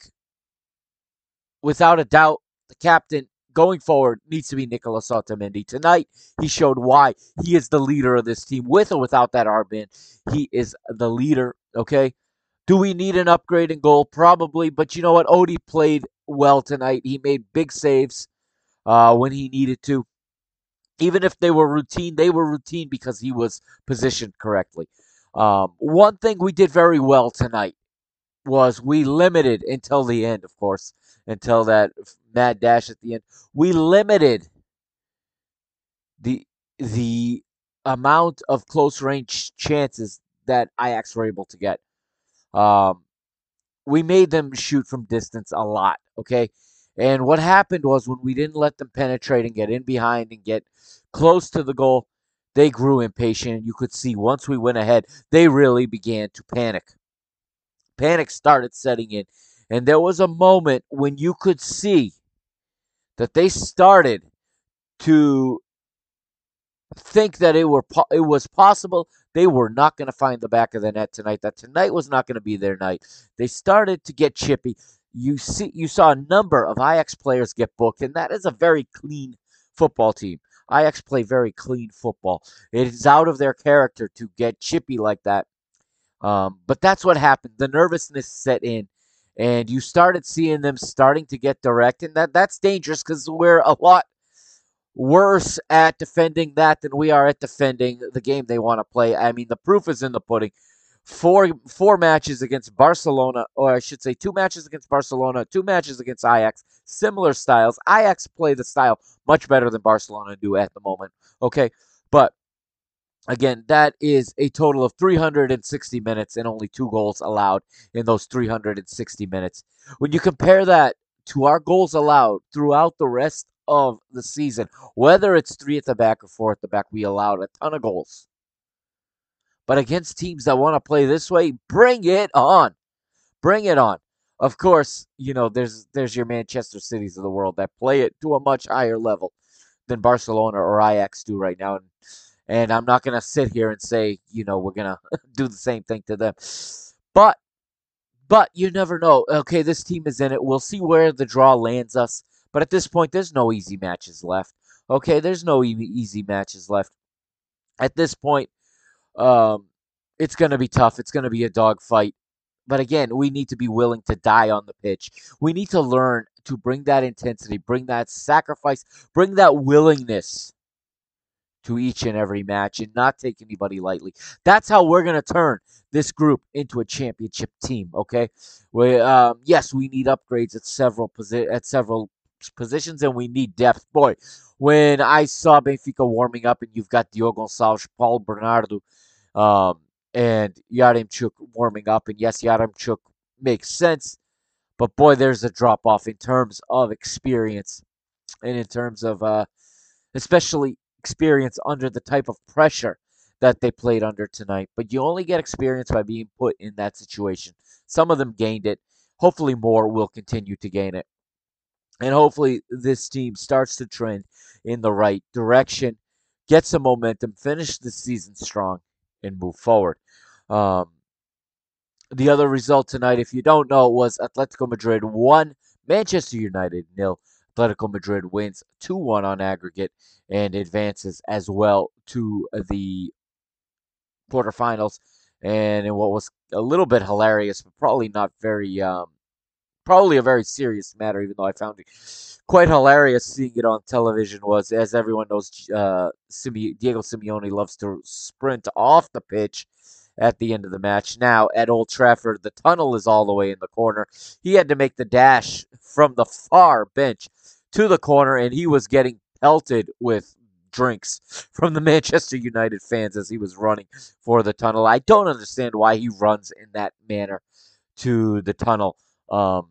without a doubt, the captain going forward needs to be Nicolas Otamendi. Tonight, he showed why he is the leader of this team, with or without that armband. He is the leader. Okay. Do we need an upgrade in goal? Probably, but you know what? Odie played well tonight. He made big saves uh, when he needed to. Even if they were routine, they were routine because he was positioned correctly. Um, one thing we did very well tonight was we limited until the end, of course, until that mad dash at the end. We limited the the amount of close range chances that Ajax were able to get. Um, we made them shoot from distance a lot. Okay, and what happened was when we didn't let them penetrate and get in behind and get close to the goal, they grew impatient. You could see once we went ahead, they really began to panic. Panic started setting in. And there was a moment when you could see that they started to think that it were it was possible they were not going to find the back of the net tonight that tonight was not going to be their night they started to get chippy you see you saw a number of Ajax players get booked, and that is a very clean football team. Ajax play very clean football. It is out of their character to get chippy like that. Um, but that's what happened. The nervousness set in, and you started seeing them starting to get direct, and that that's dangerous because we're a lot worse at defending that than we are at defending the game they want to play. I mean, the proof is in the pudding four four matches against Barcelona, or I should say two matches against Barcelona, two matches against Ajax, similar styles. Ajax play the style much better than Barcelona do at the moment. Okay, but again, that is a total of 360 minutes and only two goals allowed in those 360 minutes. When you compare that to our goals allowed throughout the rest of the season, whether it's three at the back or four at the back, we allowed a ton of goals. But against teams that want to play this way, bring it on. Bring it on. Of course, you know, there's there's your Manchester Cities of the world that play it to a much higher level than Barcelona or Ajax do right now. And and I'm not gonna sit here and say, you know, we're gonna do the same thing to them. But but you never know. Okay, this team is in it. We'll see where the draw lands us. But at this point, there's no easy matches left. Okay, there's no easy matches left. At this point, um, it's going to be tough. It's going to be a dogfight. But again, we need to be willing to die on the pitch. We need to learn to bring that intensity, bring that sacrifice, bring that willingness to each and every match and not take anybody lightly. That's how we're going to turn this group into a championship team. Okay, we um, yes, we need upgrades at several posi- at several positions, and we need depth. Boy, when I saw Benfica warming up, and you've got Diogo Gonçalves, Paul Bernardo, um, and Yaremchuk warming up, and yes, Yaremchuk makes sense, but boy, there's a drop off in terms of experience, and in terms of uh, especially experience under the type of pressure that they played under tonight. But you only get experience by being put in that situation. Some of them gained it. Hopefully, more will continue to gain it. And hopefully, this team starts to trend in the right direction, get some momentum, finish the season strong, and move forward. Um, the other result tonight, if you don't know, was Atletico Madrid 1, Manchester United nil. Atletico Madrid wins 2 1 on aggregate and advances as well to the quarterfinals. And in what was a little bit hilarious, but probably not very, um, probably a very serious matter, even though I found it quite hilarious seeing it on television, was as everyone knows, uh, Diego Simeone loves to sprint off the pitch at the end of the match. Now, at Old Trafford, the tunnel is all the way in the corner. He had to make the dash from the far bench to the corner, and he was getting pelted with drinks from the Manchester United fans as he was running for the tunnel. I don't understand why he runs in that manner to the tunnel. Um,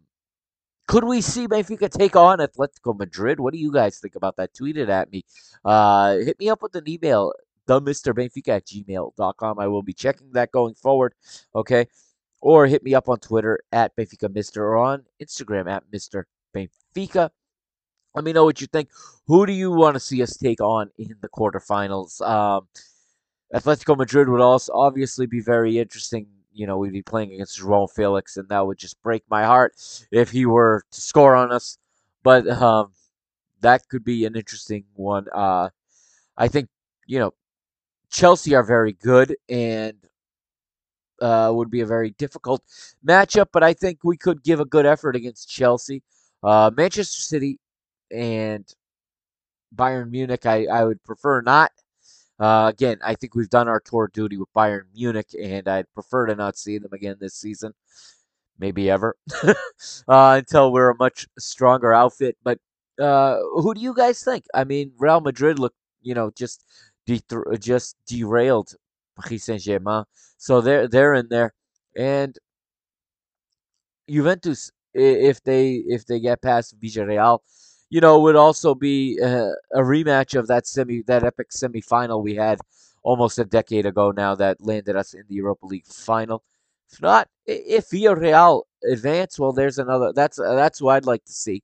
could we see Benfica take on Atletico Madrid? What do you guys think about that? Tweet it at me. Uh, hit me up with an email, themrbenfica at gmail.com. I will be checking that going forward. Okay. Or hit me up on Twitter at Benfica Mister or on Instagram at Mr. Benfica. Let me know what you think. Who do you want to see us take on in the quarterfinals? Um, Atletico Madrid would also obviously be very interesting you know, we'd be playing against João Felix, and that would just break my heart if he were to score on us. But um, that could be an interesting one. Uh, I think, you know, Chelsea are very good and uh, would be a very difficult matchup, but I think we could give a good effort against Chelsea. Uh, Manchester City and Bayern Munich, I, I would prefer not. Uh, again, I think we've done our tour duty with Bayern Munich, and I'd prefer to not see them again this season, maybe ever, uh, until we're a much stronger outfit. But uh, who do you guys think? I mean, Real Madrid look, you know, just de- just derailed Paris Saint Germain, so they're they're in there, and Juventus, if they if they get past Villarreal you know, would also be uh, a rematch of that semi, that epic semifinal we had almost a decade ago now that landed us in the Europa League final. If not, if Villarreal advance, well, there's another. That's uh, that's what I'd like to see.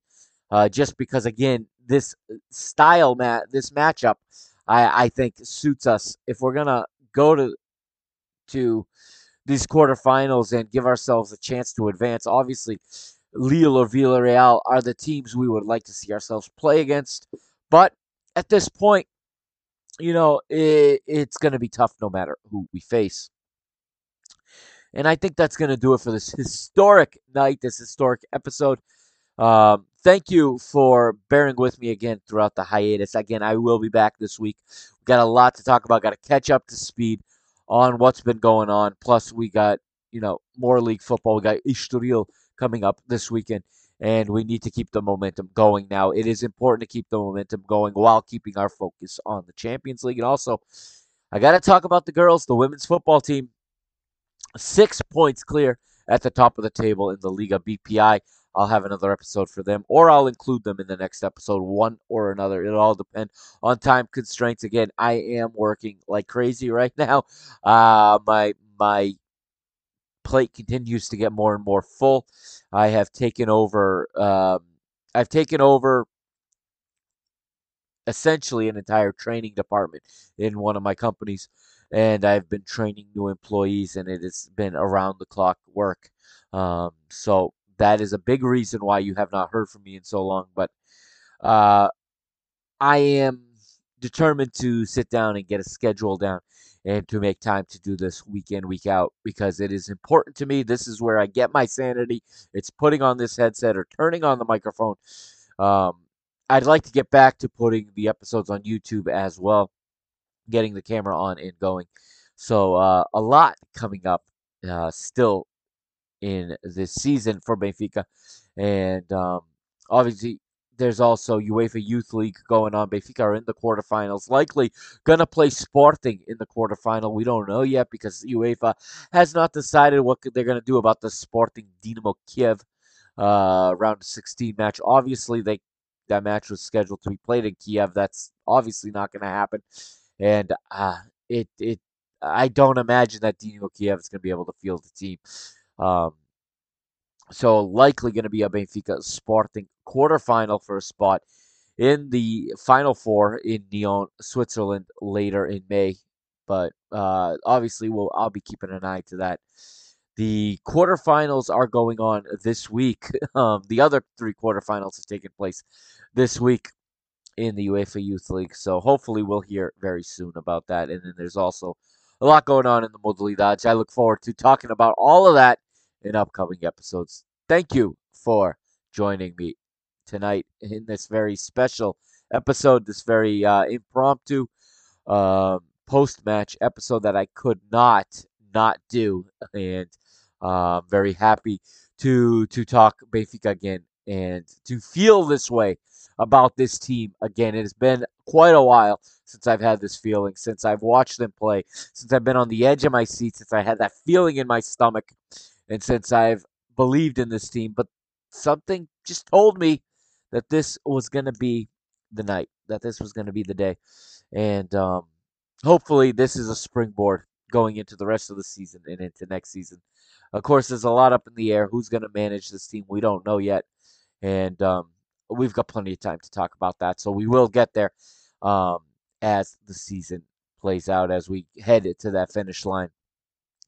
Uh, just because, again, this style mat, this matchup, I, I think suits us. If we're gonna go to to these quarterfinals and give ourselves a chance to advance, obviously Lille or Villarreal are the teams we would like to see ourselves play against. But at this point, you know, it, it's going to be tough no matter who we face. And I think that's going to do it for this historic night, this historic episode. Um, thank you for bearing with me again throughout the hiatus. Again, I will be back this week. We got a lot to talk about. Got to catch up to speed on what's been going on. Plus, we got you know more league football. We got Estoril coming up this weekend, and we need to keep the momentum going now. It is important to keep the momentum going while keeping our focus on the Champions League. And also, I got to talk about the girls, the women's football team. Six points clear at the top of the table in the Liga BPI. I'll have another episode for them, or I'll include them in the next episode, one or another. It'll all depend on time constraints. Again, I am working like crazy right now. Uh, my my plate continues to get more and more full. I have taken over. Um, I've taken over essentially an entire training department in one of my companies, and I've been training new employees, and it has been around the clock work. Um, so that is a big reason why you have not heard from me in so long. But uh, I am determined to sit down and get a schedule down and to make time to do this week in, week out, because it is important to me. This is where I get my sanity. It's putting on this headset or turning on the microphone. Um, I'd like to get back to putting the episodes on YouTube as well. getting the camera on and going. So uh, a lot coming up uh, still in this season for Benfica, and um, obviously there's also UEFA Youth League going on. Benfica are in the quarterfinals, likely gonna play Sporting in the quarterfinal. We don't know yet because UEFA has not decided what they're gonna do about the Sporting Dynamo Kiev uh, round 16 match. Obviously, they that match was scheduled to be played in Kiev. That's obviously not going to happen, and uh, it it I don't imagine that Dynamo Kiev is going to be able to field the team. Um, so likely going to be a Benfica Sporting quarterfinal for a spot in the final four in Nyon, Switzerland later in May. But uh, obviously, we'll I'll be keeping an eye to that. The quarterfinals are going on this week. Um, the other three quarterfinals have taken place this week in the UEFA Youth League. So hopefully we'll hear very soon about that. And then there's also a lot going on in the Modalidades. I look forward to talking about all of that in upcoming episodes. Thank you for joining me tonight in this very special episode, this very uh, impromptu uh, post match episode that I could not not do. And uh, I'm very happy to to talk Benfica again and to feel this way about this team again. It has been quite a while since I've had this feeling, since I've watched them play, since I've been on the edge of my seat, since I had that feeling in my stomach, and since I've believed in this team. But something just told me that this was going to be the night, that this was going to be the day. And um, hopefully, this is a springboard going into the rest of the season and into next season. Of course, there's a lot up in the air. Who's going to manage this team? We don't know yet. And um, we've got plenty of time to talk about that. So we will get there um, as the season plays out, as we head to that finish line.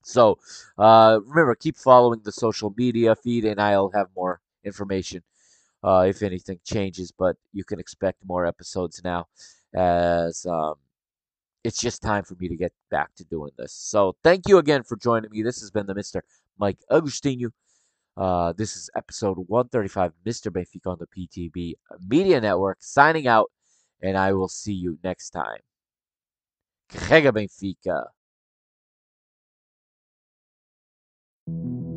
So uh, remember, keep following the social media feed, and I'll have more information uh, if anything changes. But you can expect more episodes now, as um, it's just time for me to get back to doing this. So thank you again for joining me. This has been the Mr. Mike Agostinho. Uh, this is episode 135, Mr. Benfica on the PTB Media Network, signing out, and I will see you next time. Carrega Benfica. Thank you.